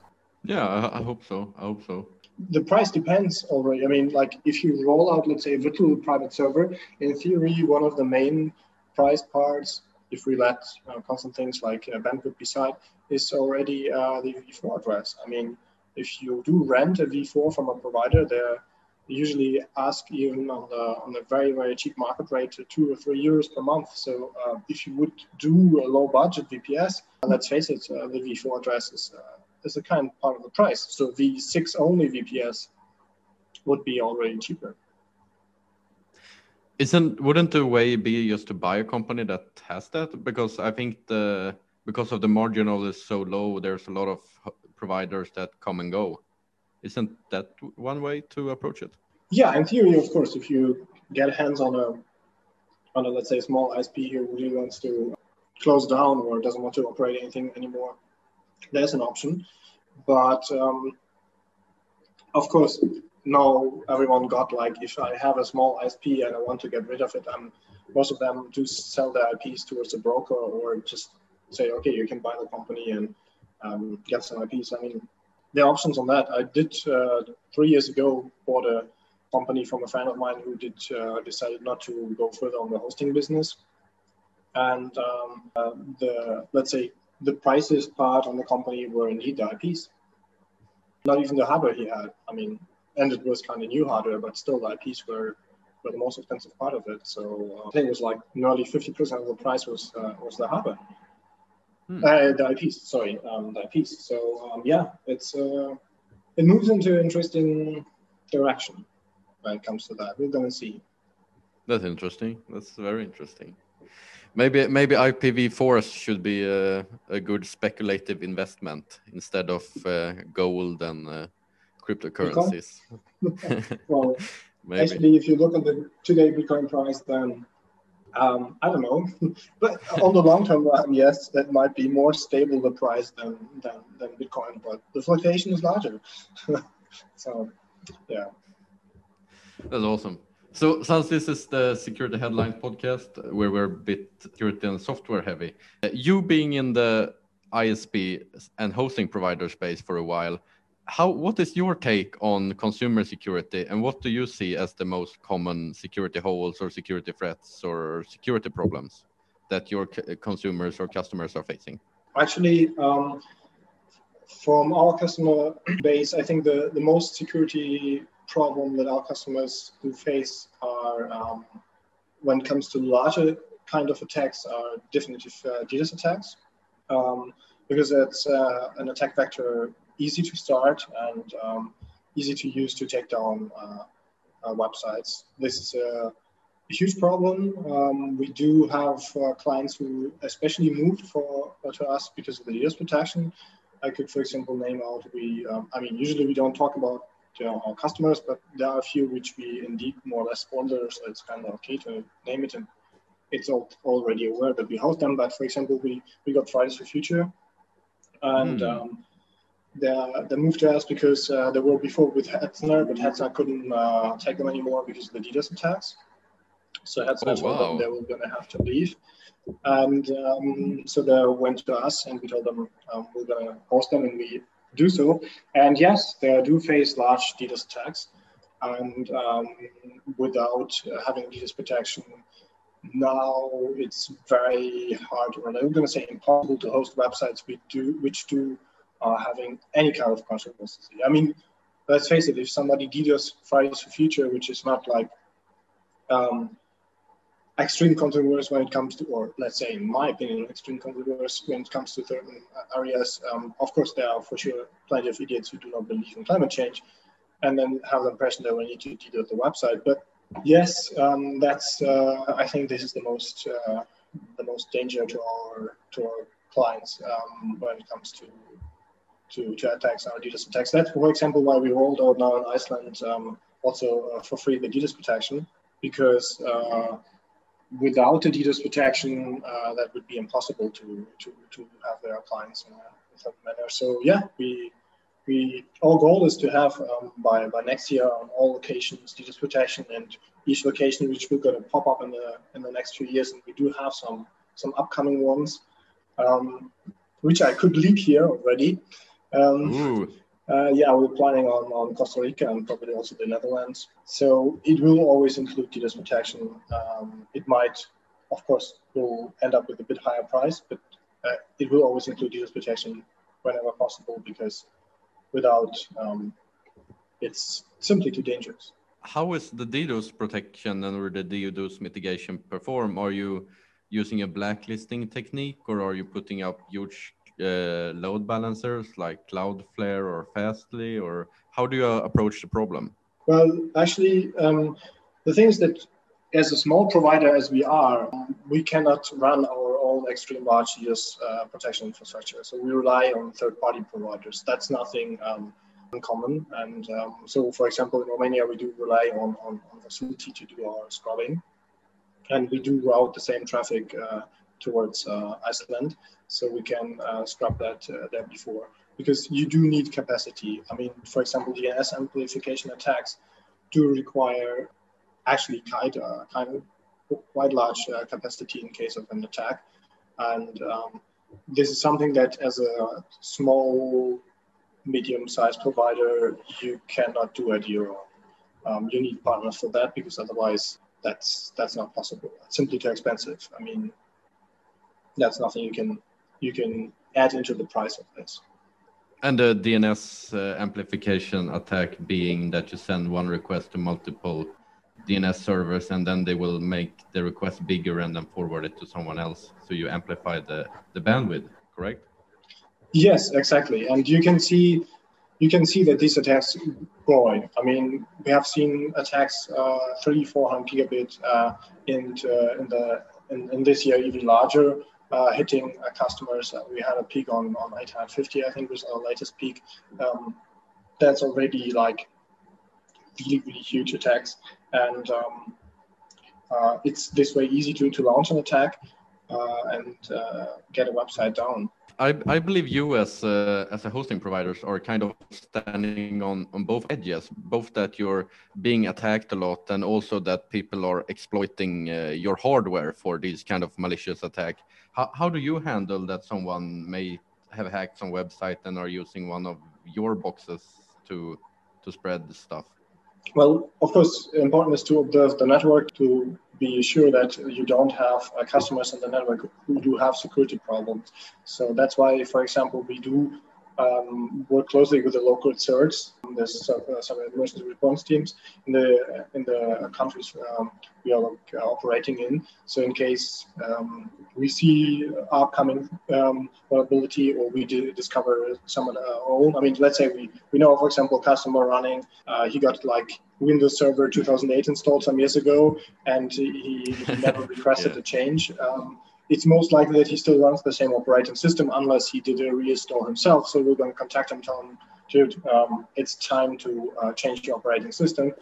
Yeah, I, I, hope so. I hope so. The price depends already. I mean, like if you roll out, let's say, a virtual private server, in theory, one of the main price parts if we let uh, constant things like uh, bandwidth beside, is already uh, the v4 address. I mean, if you do rent a v4 from a provider, they usually ask even on the on a very very cheap market rate two or three euros per month. So uh, if you would do a low budget VPS, let's face it, uh, the v4 address is uh, is a kind of part of the price. So v6 only VPS would be already cheaper. Isn't wouldn't the way be just to buy a company that has that? Because I think the because of the marginal is so low, there's a lot of providers that come and go. Isn't that one way to approach it? Yeah, in theory, of course, if you get hands on a on a let's say small ISP who really wants to close down or doesn't want to operate anything anymore, there's an option. But um, of course, now everyone got like if I have a small ISP and I want to get rid of it, um, most of them do sell their IPs towards a broker or just say, okay, you can buy the company and um, get some IPs. I mean, there are options on that. I did uh, three years ago bought a company from a friend of mine who did uh, decided not to go further on the hosting business, and um, uh, the let's say the prices part on the company were indeed the IPs, not even the hardware he had. I mean, and it was kind of new hardware, but still the IPs were, were the most expensive part of it. So uh, I think it was like nearly 50% of the price was uh, was the hardware. Hmm. Uh, the IPs, sorry, um, the IPs. So um, yeah, it's uh, it moves into an interesting direction when it comes to that. We're gonna see. That's interesting. That's very interesting. Maybe maybe IPv4 should be a, a good speculative investment instead of uh, gold and uh, cryptocurrencies. well, maybe. actually, if you look at the today Bitcoin price, then um, I don't know, but on the long term run, yes, that might be more stable the price than than, than Bitcoin, but the fluctuation is larger. so, yeah. That's awesome. So, since this is the Security Headlines podcast, where we're a bit security and software heavy, uh, you being in the ISP and hosting provider space for a while, how what is your take on consumer security, and what do you see as the most common security holes or security threats or security problems that your consumers or customers are facing? Actually, um, from our customer base, I think the, the most security problem that our customers do face are um, when it comes to larger kind of attacks are definitive uh, DDoS attacks um, because it's uh, an attack vector easy to start and um, easy to use to take down uh, uh websites. This is a, a huge problem. Um, we do have uh, clients who especially moved for to us because of the DDoS protection. I could, for example, name out we. Um, I mean, usually we don't talk about to our customers, but there are a few which we indeed more or less sponsor, so it's kind of okay to name it and it's all, already aware that we host them. But for example, we, we got Fridays for Future and mm. um, they, they moved to us because uh, they were before with Hetzner, but Hetzner couldn't uh, take them anymore because of the DDoS attacks. So Hetzner oh, told wow. them they were going to have to leave. And um, so they went to us and we told them um, we're going to host them and we do so. And yes, they do face large DDoS attacks. And um, without having DDoS protection, now it's very hard, or I'm going to say impossible to host websites which do, which do uh, having any kind of controversy. I mean, let's face it, if somebody DDoS Fridays for Future, which is not like um, extreme controversy when it comes to, or let's say, in my opinion, extreme controversy when it comes to certain areas. Um, of course, there are for sure plenty of idiots who do not believe in climate change and then have the impression that we need to DDoS the website. But yes, um, that's, uh, I think this is the most, uh, the most danger to our, to our clients um, when it comes to, to, to attacks, our DDoS attacks. That's, for example, why we rolled out now in Iceland um, also uh, for free the DDoS protection because uh, without the DDoS protection, uh, that would be impossible to, to, to have their clients in a, certain manner. So yeah, we we our goal is to have um, by by next year on all locations DDoS protection and each location which we're going to pop up in the in the next few years, and we do have some some upcoming ones, um, which I could leak here already. Um, uh, yeah, we're planning on, on Costa Rica and probably also the Netherlands. So it will always include DDoS protection. Um, it might, of course, will end up with a bit higher price, but uh, it will always include DDoS protection whenever possible because without, um, it's simply too dangerous. How is the DDoS protection and or the DDoS mitigation perform? Are you using a blacklisting technique or are you putting up huge uh, load balancers like Cloudflare or Fastly, or how do you uh, approach the problem? Well, actually, um, the thing is that as a small provider as we are, we cannot run our own extreme large DDoS uh, protection infrastructure. So we rely on third-party providers. That's nothing um, uncommon. And um, so, for example, in Romania, we do rely on, on, on Voxility to do our scrubbing. And we do route the same traffic uh, towards uh, Iceland so we can uh, scrap that uh, there before because you do need capacity. I mean, for example, DNS amplification attacks do require actually quite, uh, kind of quite large uh, capacity in case of an attack. And um, this is something that as a small, medium-sized provider, you cannot do at your own. Um, you need partners for that because otherwise that's that's not possible. It's simply too expensive. I mean, that's nothing you can you can add into the price of this. And the DNS uh, amplification attack being that you send one request to multiple DNS servers and then they will make the request bigger and then forward it to someone else. So you amplify the, the bandwidth, correct? Yes, exactly. And you can see you can see that these attacks growing. I mean, we have seen attacks uh, three, 400 gigabit uh, in, uh, in the in, in this year even larger, uh, hitting uh, customers. we had a peak on, on 850, I think was our latest peak. Um, that's already like really, really huge attacks. And um, uh, it's this way easy to, to launch an attack uh, and uh, get a website down. I, I believe you as uh, as a hosting providers are kind of standing on on both edges, both that you're being attacked a lot and also that people are exploiting uh, your hardware for these kind of malicious attack. How how do you handle that someone may have hacked some website and are using one of your boxes to to spread the stuff? Well, of course, important is to observe the network to be sure that you don't have uh, customers in the network who do have security problems. So that's why, for example, we do um, work closely with the local CERTs. There's some, uh, some emergency response teams in the in the countries um, we are uh, operating in. So in case um, we see upcoming um, vulnerability or we discover some of our own, I mean, let's say we, we know, for example, customer running, uh, he got like Windows Server 2008 installed some years ago, and he, he never requested yeah. a change. Um, it's most likely that he still runs the same operating system unless he did a reinstall himself. So we're going to contact him, tell him, dude, um, it's time to uh, change the operating system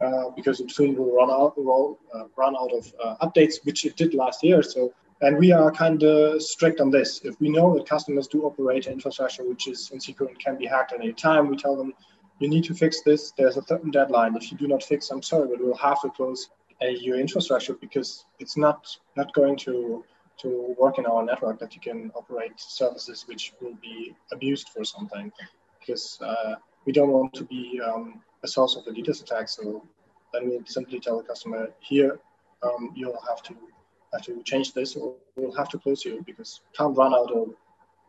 uh, because it soon will run out, will, uh, run out of uh, updates, which it did last year. So, and we are kind of strict on this. If we know that customers do operate infrastructure which is insecure and can be hacked at any time, we tell them you need to fix this. There's a certain deadline. If you do not fix, I'm sorry, but we'll have to close your infrastructure because it's not not going to to work in our network that you can operate services which will be abused for something because uh, we don't want to be um, a source of the DDoS attack. So then we'll simply tell the customer here, um, you'll have to have to change this or we'll have to close you because can't run out of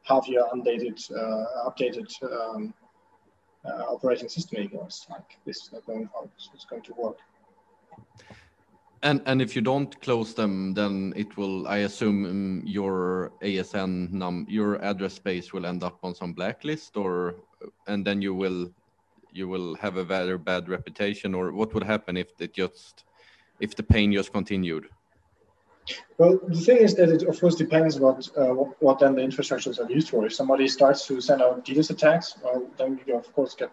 half year undated, uh, updated um, uh, operating system anymore. It's like this is not going it's going to work. And and if you don't close them, then it will. I assume um, your ASN num your address space will end up on some blacklist, or and then you will you will have a very bad reputation, or what would happen if it just if the pain just continued? Well, the thing is that it of course depends what uh, what, then the infrastructures are used for. If somebody starts to send out DDoS attacks, well, then we of course get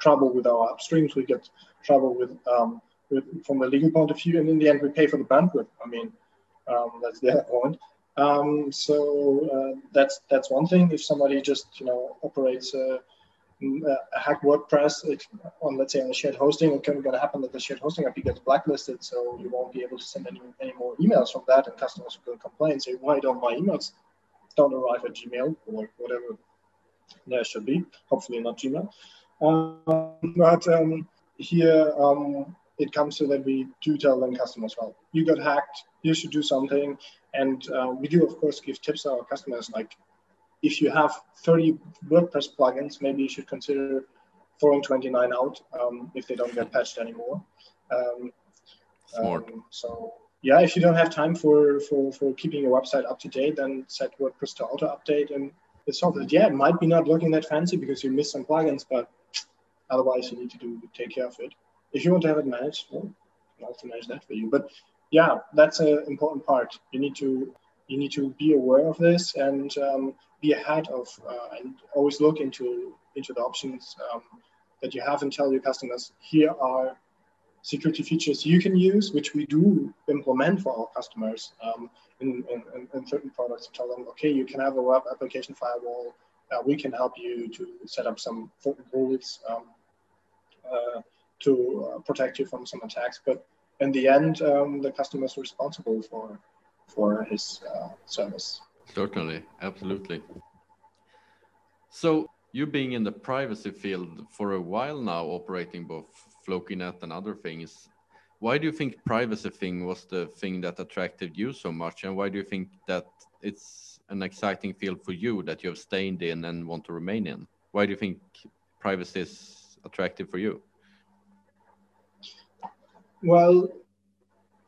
trouble with our upstreams. We get trouble with um, from a legal point of view, and in the end, we pay for the bandwidth. I mean, um, that's the other point. Um, so uh, that's that's one thing. If somebody just you know operates a, a hack WordPress it, on let's say on a shared hosting, it's going to happen that the shared hosting IP gets blacklisted, so you won't be able to send any, any more emails from that, and customers will complain, say, why don't my emails don't arrive at Gmail or whatever there should be. Hopefully not Gmail. Um, but um, here um, it comes to that we do tell them customers, well, you got hacked, you should do something. And uh, we do, of course, give tips to our customers like, if you have 30 WordPress plugins, maybe you should consider throwing 29 out um, if they don't get patched anymore. Um, Smart. Um, so yeah, if you don't have time for, for, for keeping your website up to date, then set WordPress to auto update and it's solved it. Yeah, it might be not looking that fancy because you missed some plugins, but otherwise you need to do take care of it if you want to have it managed, well, I'll manage that for you. But yeah, that's an important part. You need to you need to be aware of this and um, be ahead of uh, and always look into into the options um, that you have and tell your customers here are security features you can use, which we do implement for our customers um, in, in, in, certain products. Tell them, okay, you can have a web application firewall. Uh, we can help you to set up some rules. Um, uh, to uh, protect you from some attacks. But in the end, um, the customer is responsible for for his uh, service. Certainly, absolutely. So you being in the privacy field for a while now, operating both FlokiNet and other things, why do you think privacy thing was the thing that attracted you so much, and why do you think that it's an exciting field for you that you have stayed in and want to remain in? Why do you think privacy is attractive for you? Well,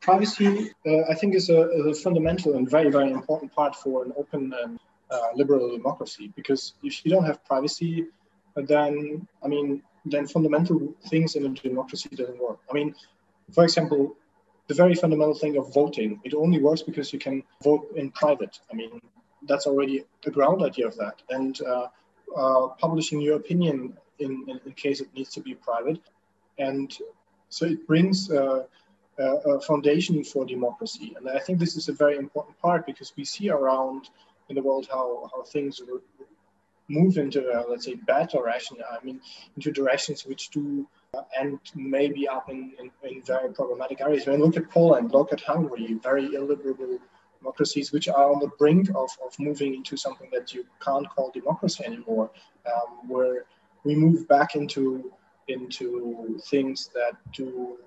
privacy, uh, I think, is a, a, fundamental and very, very important part for an open and uh, liberal democracy. Because if you don't have privacy, then I mean, then fundamental things in a democracy doesn't work. I mean, for example, the very fundamental thing of voting. It only works because you can vote in private. I mean, that's already the ground idea of that. And uh, uh, publishing your opinion in, in, in, case it needs to be private. And so it brings uh, a foundation for democracy. And I think this is a very important part because we see around in the world how, how things move into, uh, let's say, bad direction. I mean, into directions which do end maybe up in, in, in, very problematic areas. When look at Poland, look at Hungary, very illiberal democracies which are on the brink of, of moving into something that you can't call democracy anymore, um, where we move back into into things that do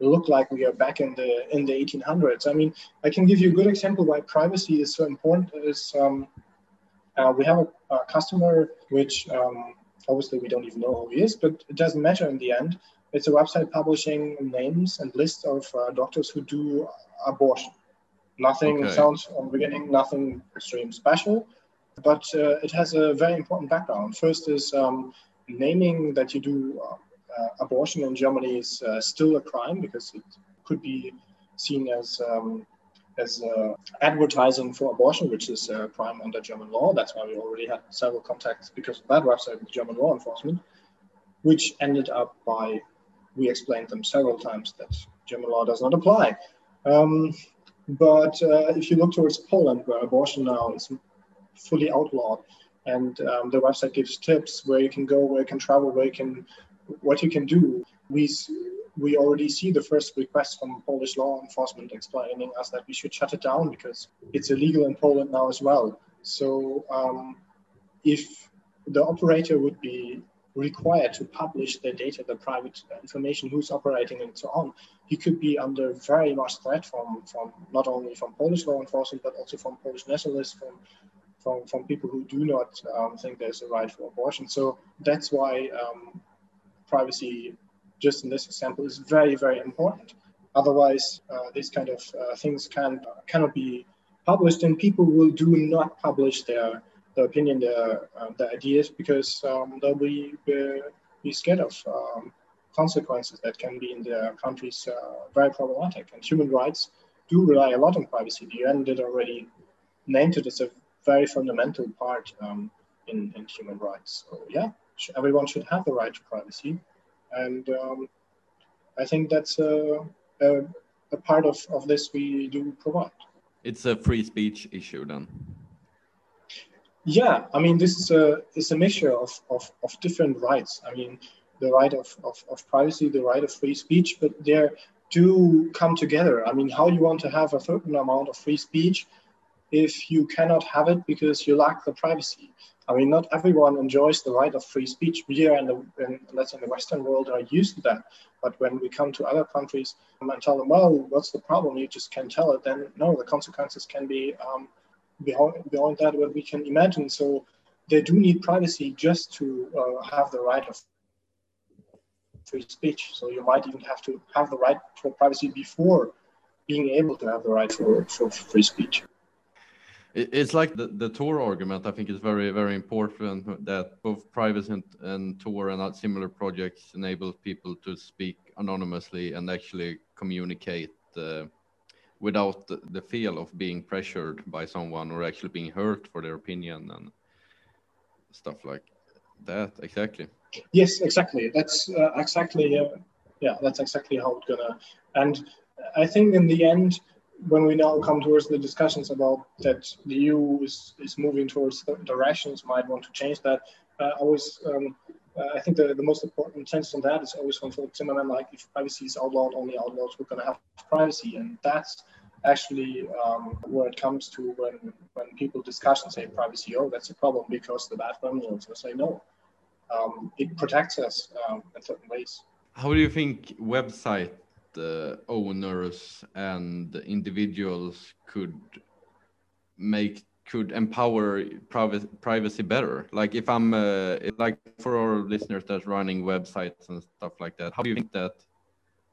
look like we are back in the in the 1800s. I mean, I can give you a good example why privacy is so important. Is um, uh, we have a, a customer which um, obviously we don't even know who he is, but it doesn't matter in the end. It's a website publishing names and lists of uh, doctors who do abortion. Nothing okay. sounds on the beginning, nothing extreme special, but uh, it has a very important background. First is um, naming that you do uh, abortion in Germany is uh, still a crime because it could be seen as um, as uh, advertising for abortion, which is a crime under German law. That's why we already had several contacts because of that website with German law enforcement, which ended up by we explained them several times that German law does not apply. Um, but uh, if you look towards Poland, where abortion now is fully outlawed, and um, the website gives tips where you can go, where you can travel, where you can, what you can do. We we already see the first requests from Polish law enforcement explaining us that we should shut it down because it's illegal in Poland now as well. So um, if the operator would be required to publish the data, the private information, who's operating and so on, he could be under very much threat from, from not only from Polish law enforcement, but also from Polish nationalists, from from, from people who do not um, think there's a right for abortion. So that's why um, privacy just in this example, is very, very important. Otherwise, uh, these kind of uh, things can cannot be published, and people will do not publish their their opinion, their uh, their ideas, because um, they'll be, be, scared of um, consequences that can be in their countries uh, very problematic. And human rights do rely a lot on privacy. The UN did already named it as a very fundamental part um, in, in human rights. So yeah, everyone should have the right to privacy and um, I think that's a, a, a, part of, of this we do provide. It's a free speech issue then. Yeah, I mean this is a it's a mixture of, of, of different rights. I mean the right of, of, of privacy, the right of free speech, but they do come together. I mean, how you want to have a certain amount of free speech if you cannot have it because you lack the privacy. I mean, not everyone enjoys the right of free speech. We are in the, in, let's say, in the Western world are used to that. But when we come to other countries and tell them, well, what's the problem? You just can't tell it. Then no, the consequences can be um, beyond, beyond that what we can imagine. So they do need privacy just to uh, have the right of free speech. So you might even have to have the right for privacy before being able to have the right for, for free speech. It's like the, the Tor argument. I think is very very important that both privacy and, and Tor and similar projects enable people to speak anonymously and actually communicate uh, without the, the feel of being pressured by someone or actually being hurt for their opinion and stuff like that. Exactly. Yes, exactly. That's uh, exactly uh, yeah. That's exactly how it's gonna. And I think in the end when we now come towards the discussions about that the EU is, is moving towards directions, might want to change that. Uh, always, um, uh, I think the, the most important sentence on that is always from Philip Zimmermann, like if privacy is outlawed, only outlaws we're going to have privacy. And that's actually um, where it comes to when, when people discuss and say privacy, oh, that's a problem because the bad criminals will say no. Um, it protects us um, in certain ways. How do you think website owners and individuals could make could empower privacy privacy better? Like if i'm uh, like for our listeners that's running websites and stuff like that how do you think that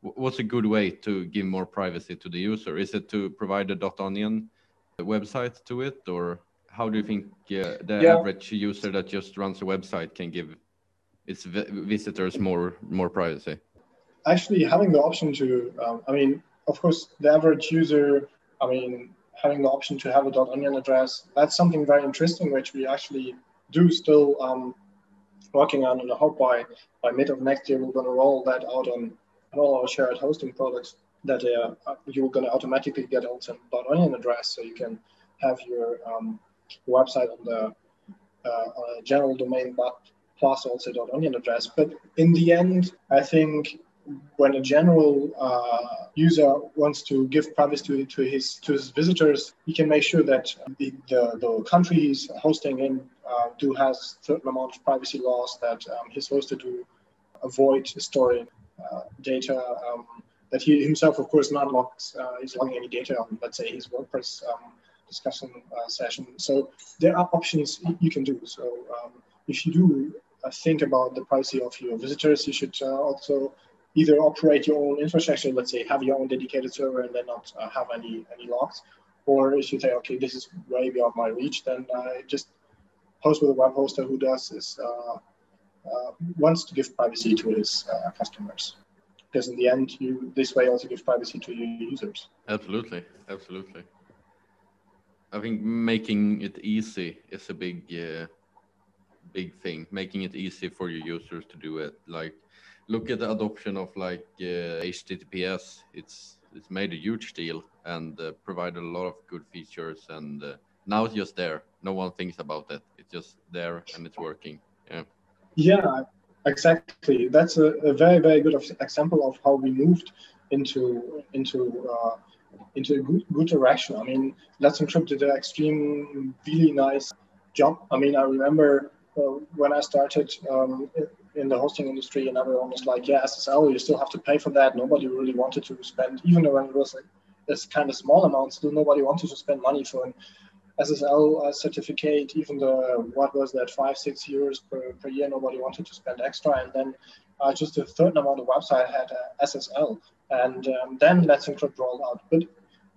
what's a good way to give more privacy to the user? Is it to provide a dot onion website to it or how do you think uh, the yeah. average user that just runs a website can give its visitors more more privacy actually having the option to, um, I mean, of course, the average user, I mean, having the option to have a .onion address, that's something very interesting, which we actually do still um, working on. And I hope by, by mid of next year, we're going to roll that out on, all our shared hosting products that uh, you're going to automatically get also .onion address, so you can have your um, website on the uh, on a general domain, but plus also .onion address. But in the end, I think when a general uh, user wants to give privacy to, to his to his visitors, he can make sure that the, the, the country he's hosting in uh, do has certain amount of privacy laws that um, he's supposed to do avoid storing uh, data um, that he himself, of course, not uh, is logging any data on, let's say, his WordPress um, discussion uh, session. So there are options you can do. So um, if you do uh, think about the privacy of your visitors, you should also either operate your own infrastructure, let's say have your own dedicated server and then not uh, have any any logs, or if you say, okay, this is way beyond my reach, then I just host with a web hoster who does this, uh, uh, wants to give privacy to his uh, customers. Because in the end, you this way also give privacy to your users. Absolutely, absolutely. I think making it easy is a big, uh, big thing. Making it easy for your users to do it, like look at the adoption of like uh, HTTPS. It's it's made a huge deal and uh, provided a lot of good features. And uh, now it's just there. No one thinks about it. It's just there and it's working. Yeah. Yeah, exactly. That's a, a very very good example of how we moved into into uh, into a good, good direction. I mean, Let's Encrypt did an extreme, really nice job. I mean, I remember uh, when I started um, in the hosting industry and everyone was like, yeah, SSL, you still have to pay for that. Nobody really wanted to spend, even when it was like this kind of small amount, still nobody wanted to spend money for an SSL uh, certificate, even the, what was that, five, six years per, per year, nobody wanted to spend extra. And then uh, just a certain amount of website had uh, SSL. And um, then Let's Encrypt rolled out. But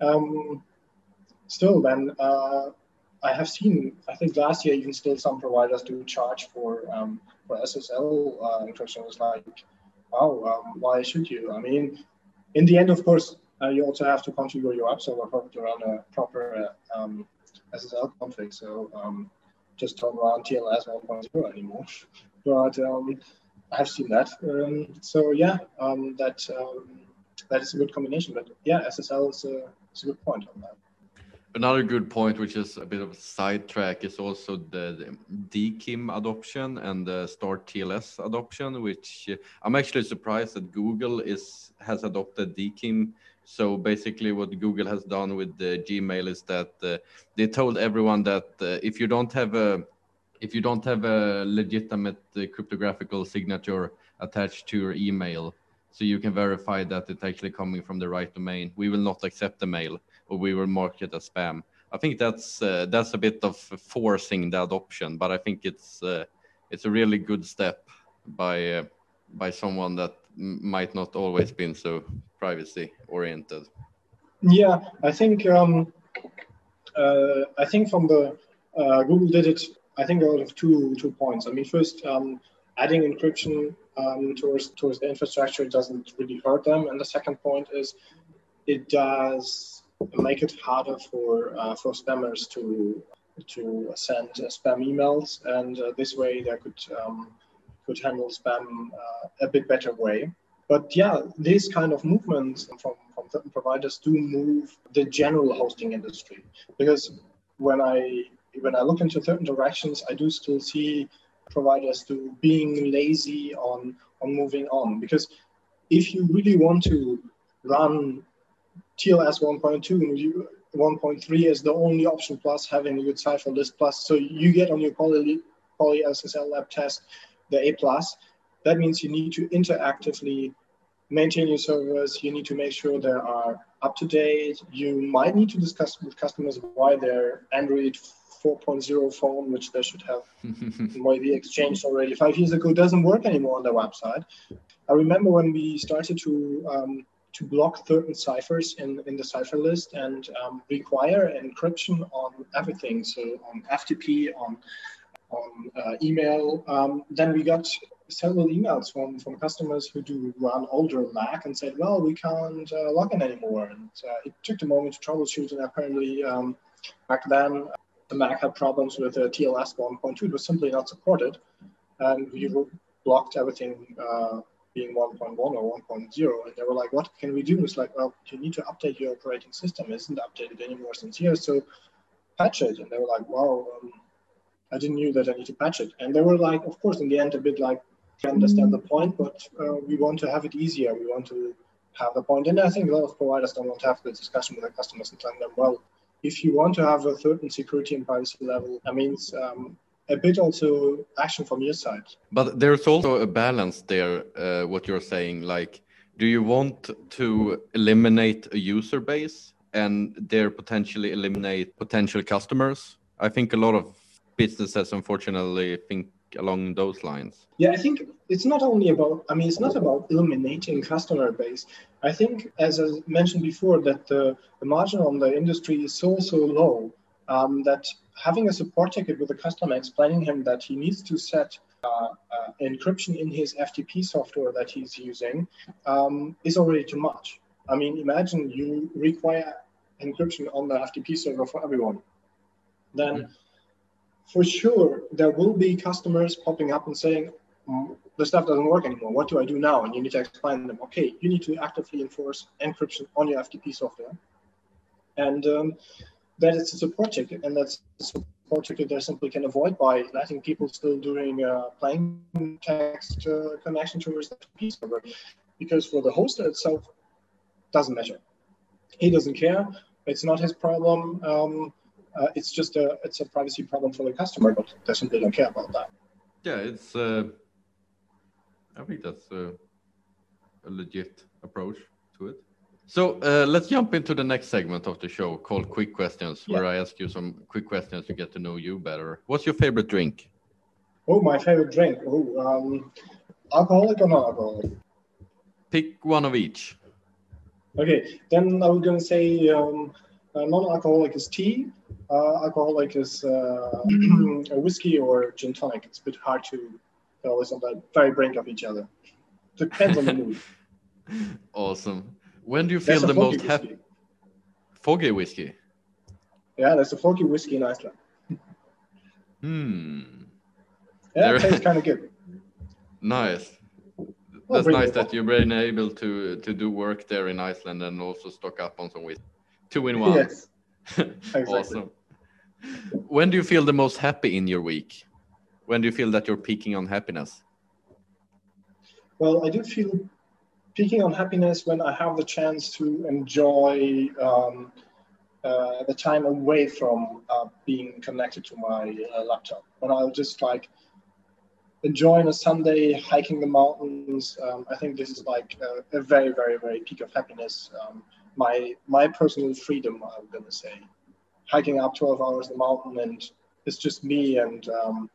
um, still, then uh, I have seen, I think last year, even still some providers do charge for um, for SSL uh, encryption was like, wow, um, why should you? I mean, in the end, of course, uh, you also have to configure your app server to run a proper uh, um, SSL config. So um, just don't run TLS 1.0 anymore. but um, I've seen that. Um, so yeah, um, that that is a good combination. But yeah, SSL is a, is a good point on that. Another good point, which is a bit of a sidetrack, is also the, the DKIM adoption and the Start TLS adoption, which uh, I'm actually surprised that Google is has adopted DKIM. So basically, what Google has done with the Gmail is that uh, they told everyone that uh, if you don't have a if you don't have a legitimate uh, cryptographical signature attached to your email, so you can verify that it's actually coming from the right domain, we will not accept the mail or we will mark it as spam. I think that's uh, that's a bit of forcing the adoption, but I think it's uh, it's a really good step by uh, by someone that might not always been so privacy oriented. Yeah, I think um, uh, I think from the uh, Google did it. I think out of two two points. I mean, first, um, adding encryption um, towards towards the infrastructure doesn't really hurt them, and the second point is it does make it harder for uh, for spammers to to send uh, spam emails, and uh, this way they could um, could handle spam uh, a bit better way. But yeah, these kind of movements from, from certain providers do move the general hosting industry. Because when I when I look into certain directions, I do still see providers to being lazy on on moving on. Because if you really want to run TLS 1.2 and 1.3 is the only option plus having a good cipher list plus. So you get on your poly, poly SSL lab test the A plus. That means you need to interactively maintain your servers. You need to make sure they are up to date. You might need to discuss with customers why their Android 4.0 phone, which they should have maybe exchanged already five years ago, doesn't work anymore on their website. I remember when we started to um, to block certain ciphers in, in the cipher list and um, require encryption on everything. So on FTP, on on uh, email. Um, then we got several emails from, from customers who do run older Mac and said, well, we can't uh, log in anymore. And uh, it took a moment to troubleshoot. And apparently, um, back then, the Mac had problems with uh, TLS 1.2. It was simply not supported. And we blocked everything uh, being 1.1 or 1.0. And they were like, what can we do? It's like, well, you need to update your operating system. It isn't updated anymore since years. So patch it. And they were like, wow, um, I didn't knew that I need to patch it. And they were like, of course, in the end, a bit like, I understand the point, but uh, we want to have it easier. We want to have the point. And I think a lot of providers don't want to have the discussion with their customers and telling them, well, if you want to have a certain security and privacy level, that means um, a bit also action from your side. But there's also a balance there, uh, what you're saying. Like, do you want to eliminate a user base and there potentially eliminate potential customers? I think a lot of businesses unfortunately think along those lines? Yeah, I think it's not only about, I mean, it's not about eliminating customer base. I think, as I mentioned before, that the, the margin on the industry is so, so low um, that having a support ticket with a customer explaining him that he needs to set uh, uh, encryption in his FTP software that he's using um, is already too much. I mean, imagine you require encryption on the FTP server for everyone. Then mm-hmm for sure there will be customers popping up and saying mm, the stuff doesn't work anymore what do i do now and you need to explain them okay you need to actively enforce encryption on your ftp software and um, that is a support ticket and that's a support ticket that simply can avoid by letting people still doing uh, plain text uh, connection towards the FTP server because for the hoster itself doesn't matter he doesn't care it's not his problem um, uh, it's just a it's a privacy problem for the customer, but they simply don't care about that. Yeah, it's. Uh, I think that's a, a legit approach to it. So uh, let's jump into the next segment of the show called Quick Questions, yeah. where I ask you some quick questions to get to know you better. What's your favorite drink? Oh, my favorite drink. Oh, um, alcoholic or non-alcoholic? Pick one of each. Okay, then I was going to say um, uh, non-alcoholic is tea, uh, alcoholic is uh, whiskey or gin tonic. It's a bit hard to always on the very brink of each other. Depends on the mood. Awesome. When do you feel the most happy? Flóki whiskey. Yeah, there's a Flóki whiskey in Iceland. Hmm. Yeah, there... it tastes kind of good. Nice. That's nice that you've been able to to do work there in Iceland and also stock up on some whiskey. Two in one. Yes. exactly. awesome. When do you feel the most happy in your week? When do you feel that you're peaking on happiness? Well, I do feel peaking on happiness when I have the chance to enjoy um, uh, the time away from uh, being connected to my uh, laptop. When I'll just like enjoying a Sunday, hiking the mountains. Um, I think this is like a, a, very, very, very peak of happiness. Um, my my personal freedom. I'm gonna say, hiking up 12 hours the mountain, and it's just me and um,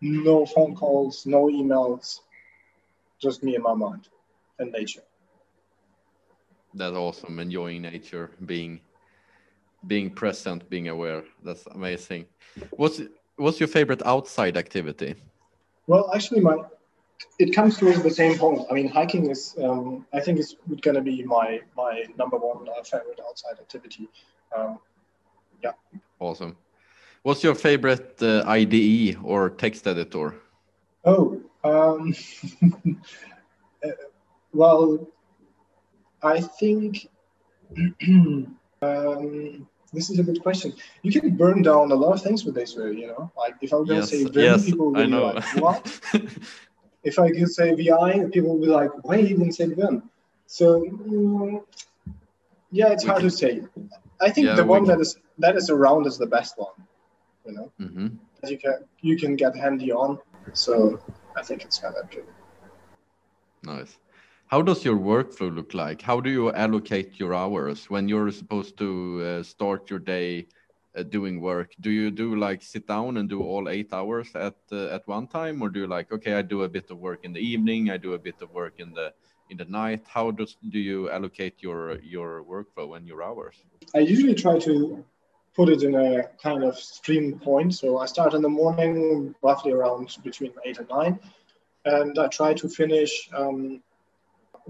no phone calls, no emails, just me and my mind and nature. That's awesome. Enjoying nature, being being present, being aware. That's amazing. What's what's your favorite outside activity? Well, actually, my it comes to the same point. I mean, hiking is, um, I think, is going to be my my number one uh, favorite outside activity. Um, yeah. Awesome. What's your favorite uh, IDE or text editor? Oh, um, uh, well, I think um, this is a good question. You can burn down a lot of things with this, way, you know. Like if I'm going to yes, say Vim, yes, people will be like, "What?" if I could say VI, people will be like, why even say Vim? So mm, yeah, it's we hard can... to say. I think yeah, the one can... that is that is around is the best one. You know, mm-hmm. you can you can get handy on. So I think it's kind of good. Nice. How does your workflow look like? How do you allocate your hours when you're supposed to uh, start your day? uh, doing work do you do like sit down and do all eight hours at uh, at one time or do you like okay i do a bit of work in the evening i do a bit of work in the in the night how does do you allocate your your workflow and your hours i usually try to put it in a kind of stream point so i start in the morning roughly around between eight and nine and I try to finish um,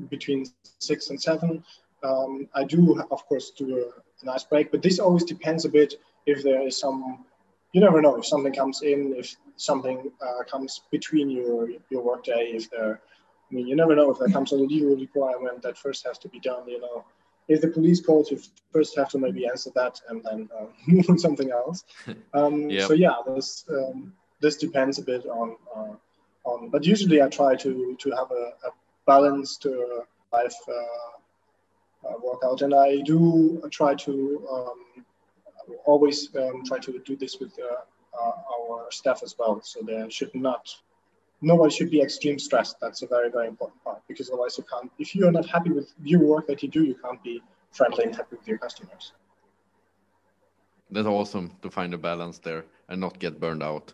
between six and seven. Um, I do, of course, do a, nice break, but this always depends a bit if there is some. You never know if something comes in, if something uh, comes between your your workday. If there, I mean, you never know if there comes a legal requirement that first has to be done. You know, if the police calls, you first have to maybe answer that and then uh, move on something else. Um, yep. So yeah, this um, this depends a bit on uh, on. But usually, I try to to have a, a balanced uh, life uh, uh, workout, and I do try to um, always um, try to do this with our staff as well. So there should not nobody should be extreme stressed. That's a very, very important part because otherwise you can't, if you're not happy with your work that you do, you can't be friendly and happy with your customers. That's awesome to find a balance there and not get burned out.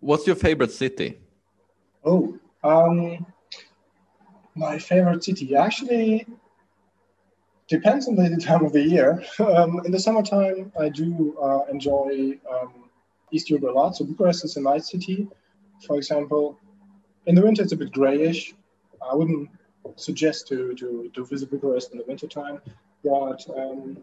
What's your favorite city? Oh, um, my favorite city actually depends on the time of the year. Um, in the summertime, I do uh, enjoy um, East Europe a lot. So Bucharest is a nice city, for example in the winter it's a bit grayish. I wouldn't suggest to to, to visit Bucharest in the winter time, but um,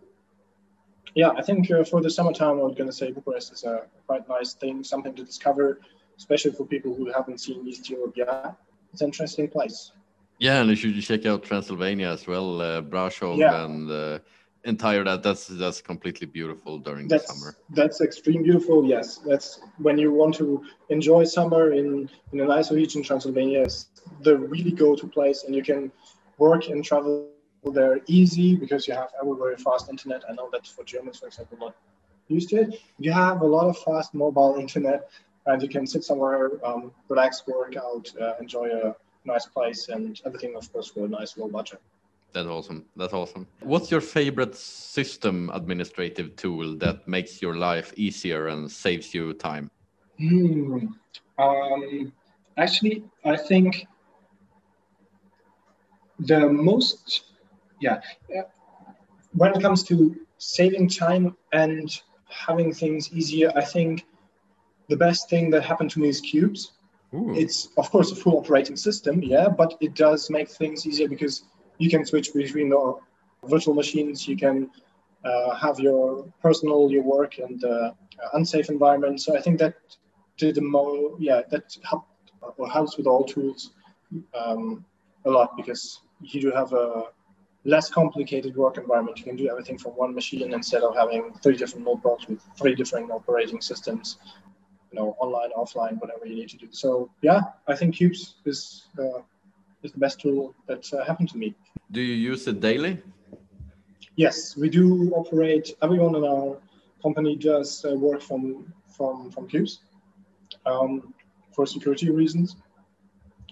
yeah, I think uh, for the summertime, I'm going to say Bucharest is a quite nice thing, something to discover, especially for people who haven't seen East Europe yet. It's an interesting place. Yeah, and you should check out Transylvania as well, uh, Brasov yeah. and uh, entire that that's that's completely beautiful during that's, the summer. that's extreme beautiful yes. That's when you want to enjoy summer in in a nice region transylvania is the really go-to place and you can work and travel there easy because you have everywhere fast internet. I know that for germans for example not used to it. You have a lot of fast mobile internet and you can sit somewhere um, relax work out uh, enjoy a nice place and everything of course for a nice low budget that's awesome. That's awesome. What's your favorite system administrative tool that makes your life easier and saves you time? Hmm. Um, actually, I think the most, yeah, when it comes to saving time and having things easier, I think the best thing that happened to me is Qubes. Ooh. It's, of course, a full operating system, yeah, but it does make things easier because you can switch between the virtual machines. You can uh, have your personal, your work, and uh, unsafe environment. So I think that did the mo yeah that helped or helps with all tools um, a lot because you do have a less complicated work environment. You can do everything from one machine instead of having three different notebooks with three different operating systems. Know, online, offline, whatever you need to do. So yeah, I think Qubes is uh, is the best tool that uh, happened to me. Do you use it daily? Yes, we do operate. Everyone in our company does uh, work from from from Qubes um, for security reasons.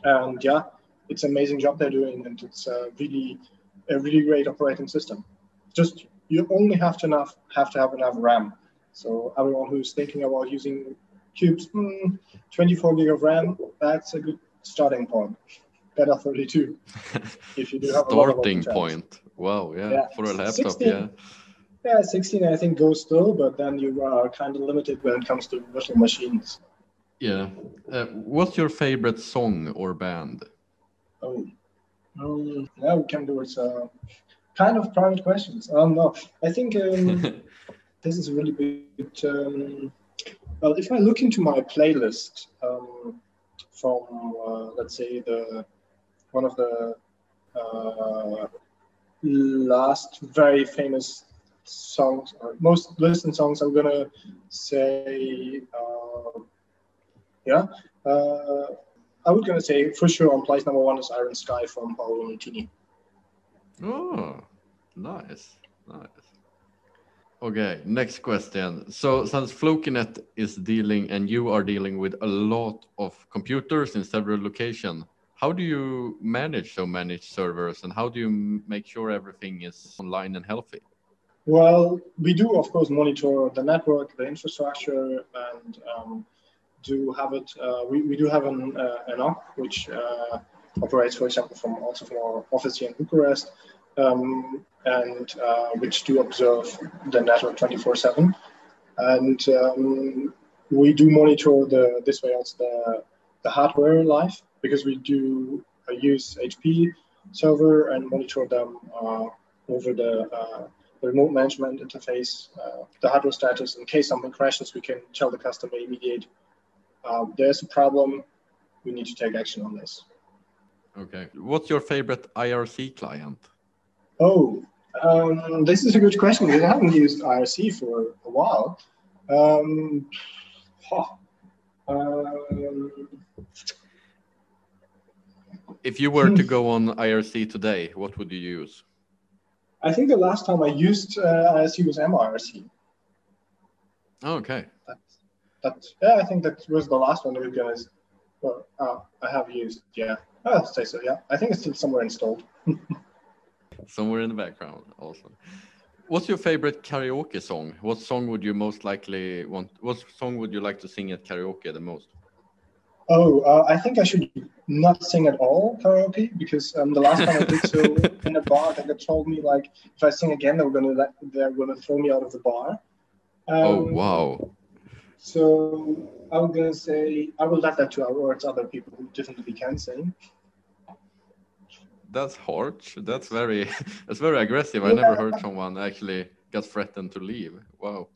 And yeah, it's an amazing job they're doing, and it's a really a really great operating system. Just you only have to enough have to have enough RAM. So everyone who's thinking about using Qubes, hmm, 24 gig of RAM, that's a good starting point. Better 32 if you do have starting point. Wow yeah, yeah, for a laptop 16, yeah. Yeah 16 i think goes still but then you are kind of limited when it comes to virtual machines. Yeah. Uh, what's your favorite song or band? Oh um, yeah we can do it uh, kind of private questions. Um no i think um, this is a really big um, well if i look into my playlist um, from uh, let's say the one of the uh, last very famous songs or most listened songs. I'm gonna say, uh, yeah. I was gonna say for sure on place number one is Iron Sky from Paolo Nutini. Oh, nice, nice. Okay, next question. So since Flokinet is dealing and you are dealing with a lot of computers in several locations, how do you manage so many servers and how do you make sure everything is online and healthy? Well, we do, of course, monitor the network, the infrastructure, and um, do have it. Uh, we, we do have an, uh, an NOC, which uh, operates, for example, from also from our office here in Bucharest, um, and uh, which do observe the network 24/7. And um, we do monitor the this way also the the hardware life because we do uh, use HP server and monitor them uh, over the, uh, the, remote management interface, uh, the hardware status. In case something crashes, we can tell the customer immediate. Uh, there's a problem. We need to take action on this. Okay. What's your favorite IRC client? Oh, um, this is a good question. We haven't used IRC for a while. Um, huh. um, if you were to go on IRC today, what would you use? I think the last time I used uh, IRC was mIRC. Oh, okay. That, that, yeah, I think that was the last one that you guys well, uh, I have used. Yeah, I'll say so. Yeah, I think it's still somewhere installed. somewhere in the background. Awesome. What's your favorite karaoke song? What song would you most likely want? What song would you like to sing at karaoke the most? Oh, uh, I think I should not sing at all karaoke because um, the last time I did so in a bar, they told me like if I sing again, they're gonna let, they're gonna throw me out of the bar. Oh, um, oh wow! So I'm gonna say I will let that to words other people who definitely can sing. That's harsh. That's very that's very aggressive. Yeah. I never heard someone actually got threatened to leave. Wow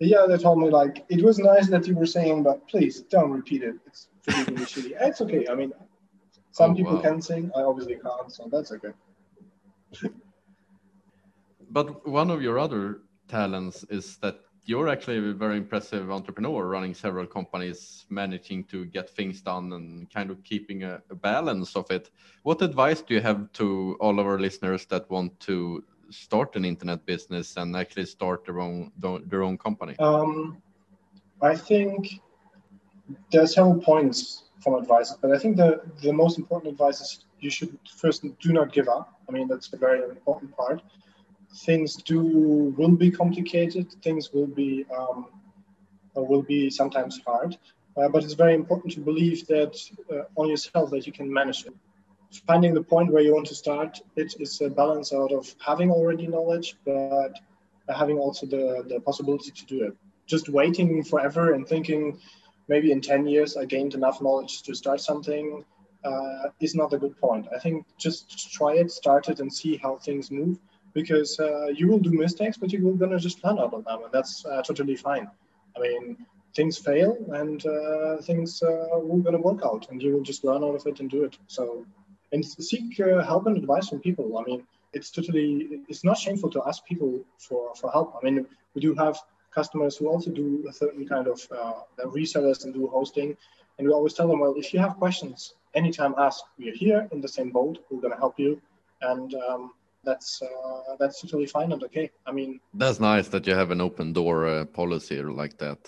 yeah, they told me like it was nice that you were saying, but please don't repeat it. It's really, really shitty. It's okay. I mean, some oh, people wow. can sing. I obviously can't, so that's okay. but one of your other talents is that you're actually a very impressive entrepreneur running several companies managing to get things done and kind of keeping a, a, balance of it what advice do you have to all of our listeners that want to start an internet business and actually start their own their own company? Um, I think there are several points from advice, but I think the the most important advice is you should first do not give up. I mean that's a very important part. Things do will be complicated. Things will be um, will be sometimes hard, uh, but it's very important to believe that uh, on yourself that you can manage it. Finding the point where you want to start it is a balance out of having already knowledge but having also the, the possibility to do it. Just waiting forever and thinking maybe in 10 years i gained enough knowledge to start something uh, is not a good point. I think just try it start it and see how things move because uh, you will do mistakes but you're to just learn out of them and that's uh, totally fine i mean things fail and uh, things uh, will to work out and you will just learn out of it and do it so and seek uh, help and advice from people. I mean, it's totally it's not shameful to ask people for for help. I mean, we do have customers who also do a certain kind of uh, resellers and do hosting, and we always tell them, well, if you have questions, anytime ask. We are here in the same boat. We're going to help you, and um, that's uh, that's totally fine and okay. I mean, that's nice that you have an open door uh, policy like that.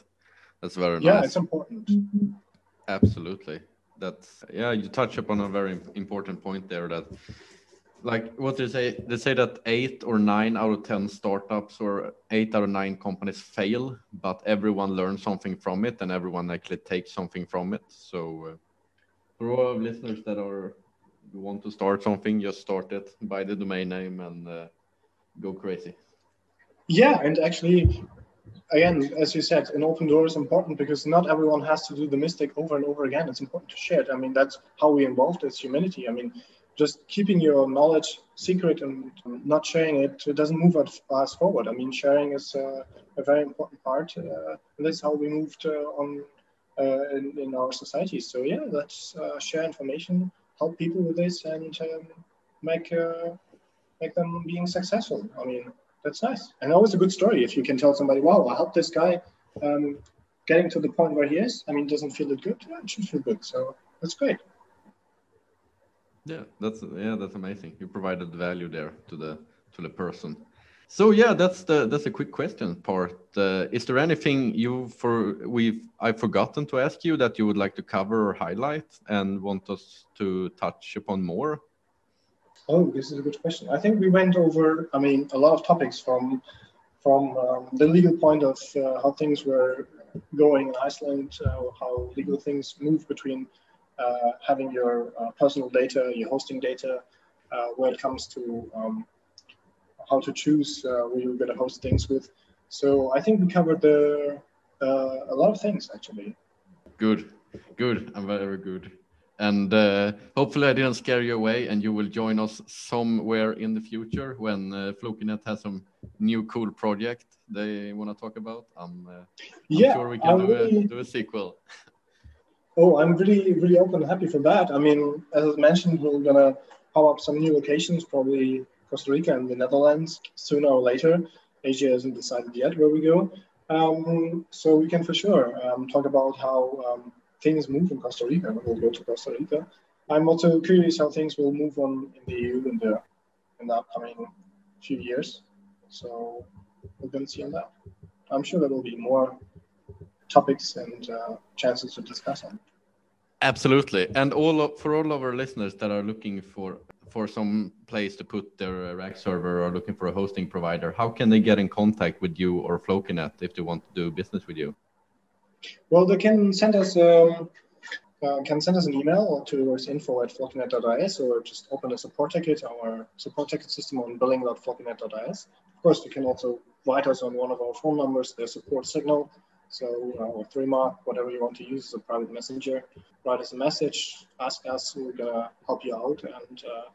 That's very yeah, nice. Yeah, it's important. Absolutely that's yeah you touch upon a very important point there that like what they say they say that eight or nine out of ten startups or eight out of nine companies fail but everyone learns something from it and everyone actually takes something from it so uh, for all of listeners that are want to start something just start it buy the domain name and uh, go crazy yeah and actually again, as you said, an open door is important because not everyone has to do the mistake over and over again. It's important to share it. I mean, that's how we evolved as humanity. I mean, just keeping your knowledge secret and not sharing it, it doesn't move us forward. I mean, sharing is uh, a very important part. Uh, and that's how we moved uh, on uh, in, in, our society. So yeah, let's uh, share information, help people with this, and um, make uh, make them being successful. I mean, that's nice. And always a good story if you can tell somebody, wow, I helped this guy um, getting to the point where he is. I mean, doesn't feel it good? Yeah, it should feel good. So that's great. Yeah, that's yeah, that's amazing. You provided value there to the to the person. So yeah, that's the that's a quick question part. Uh, is there anything you for we've I've forgotten to ask you that you would like to cover or highlight and want us to touch upon more? Oh, this is a good question. I think we went over, I mean, a lot of topics from from um, the legal point of uh, how things were going in Iceland, uh, how legal things move between uh, having your uh, personal data, your hosting data, uh, when it comes to um, how to choose uh, where you're going to host things with. So I think we covered the, a lot of things actually. Good, good, and very good. And uh, hopefully, I didn't scare you away, and you will join us somewhere in the future when uh, Flokinet has some new cool project they want to talk about. I'm, uh, I'm yeah, sure we can do, really, a, do a sequel. Oh, I'm really, really open and happy for that. I mean, as I mentioned, we're gonna pop up some new locations, probably Costa Rica and the Netherlands sooner or later. Asia isn't decided yet where we go. Um, so we can for sure um, talk about how um, things move in Costa Rica. We'll go to Costa Rica. I'm also curious how things will move on in the EU in the in the upcoming few years. So we're going to see on that. I'm sure there will be more topics and uh, chances to discuss on. Absolutely, and all of, for all of our listeners that are looking for for some place to put their rack server or looking for a hosting provider, how can they get in contact with you or Flokinet if they want to do business with you? Well, they can send us um, uh, can send us an email towards info at flokinet.is or just open a support ticket, our support ticket system on billing.flokinet.is. Of course, you can also write us on one of our phone numbers, the support signal. So, uh, or Threema, whatever you want to use as a private messenger. Write us a message, ask us, we're going to help you out and uh,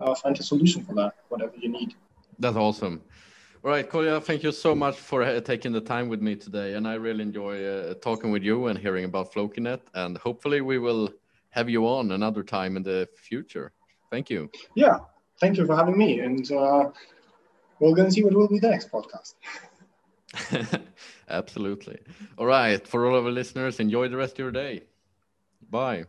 uh, find a solution for that, whatever you need. That's awesome. All right, Kolja, thank you so much for uh, taking the time with me today. And I really enjoy uh, talking with you and hearing about Flokinet. And hopefully, we will have you on another time in the future. Thank you. Yeah, thank you for having me. And uh, we're going to see what will be the next podcast. Absolutely. All right. For all of our listeners, enjoy the rest of your day. Bye.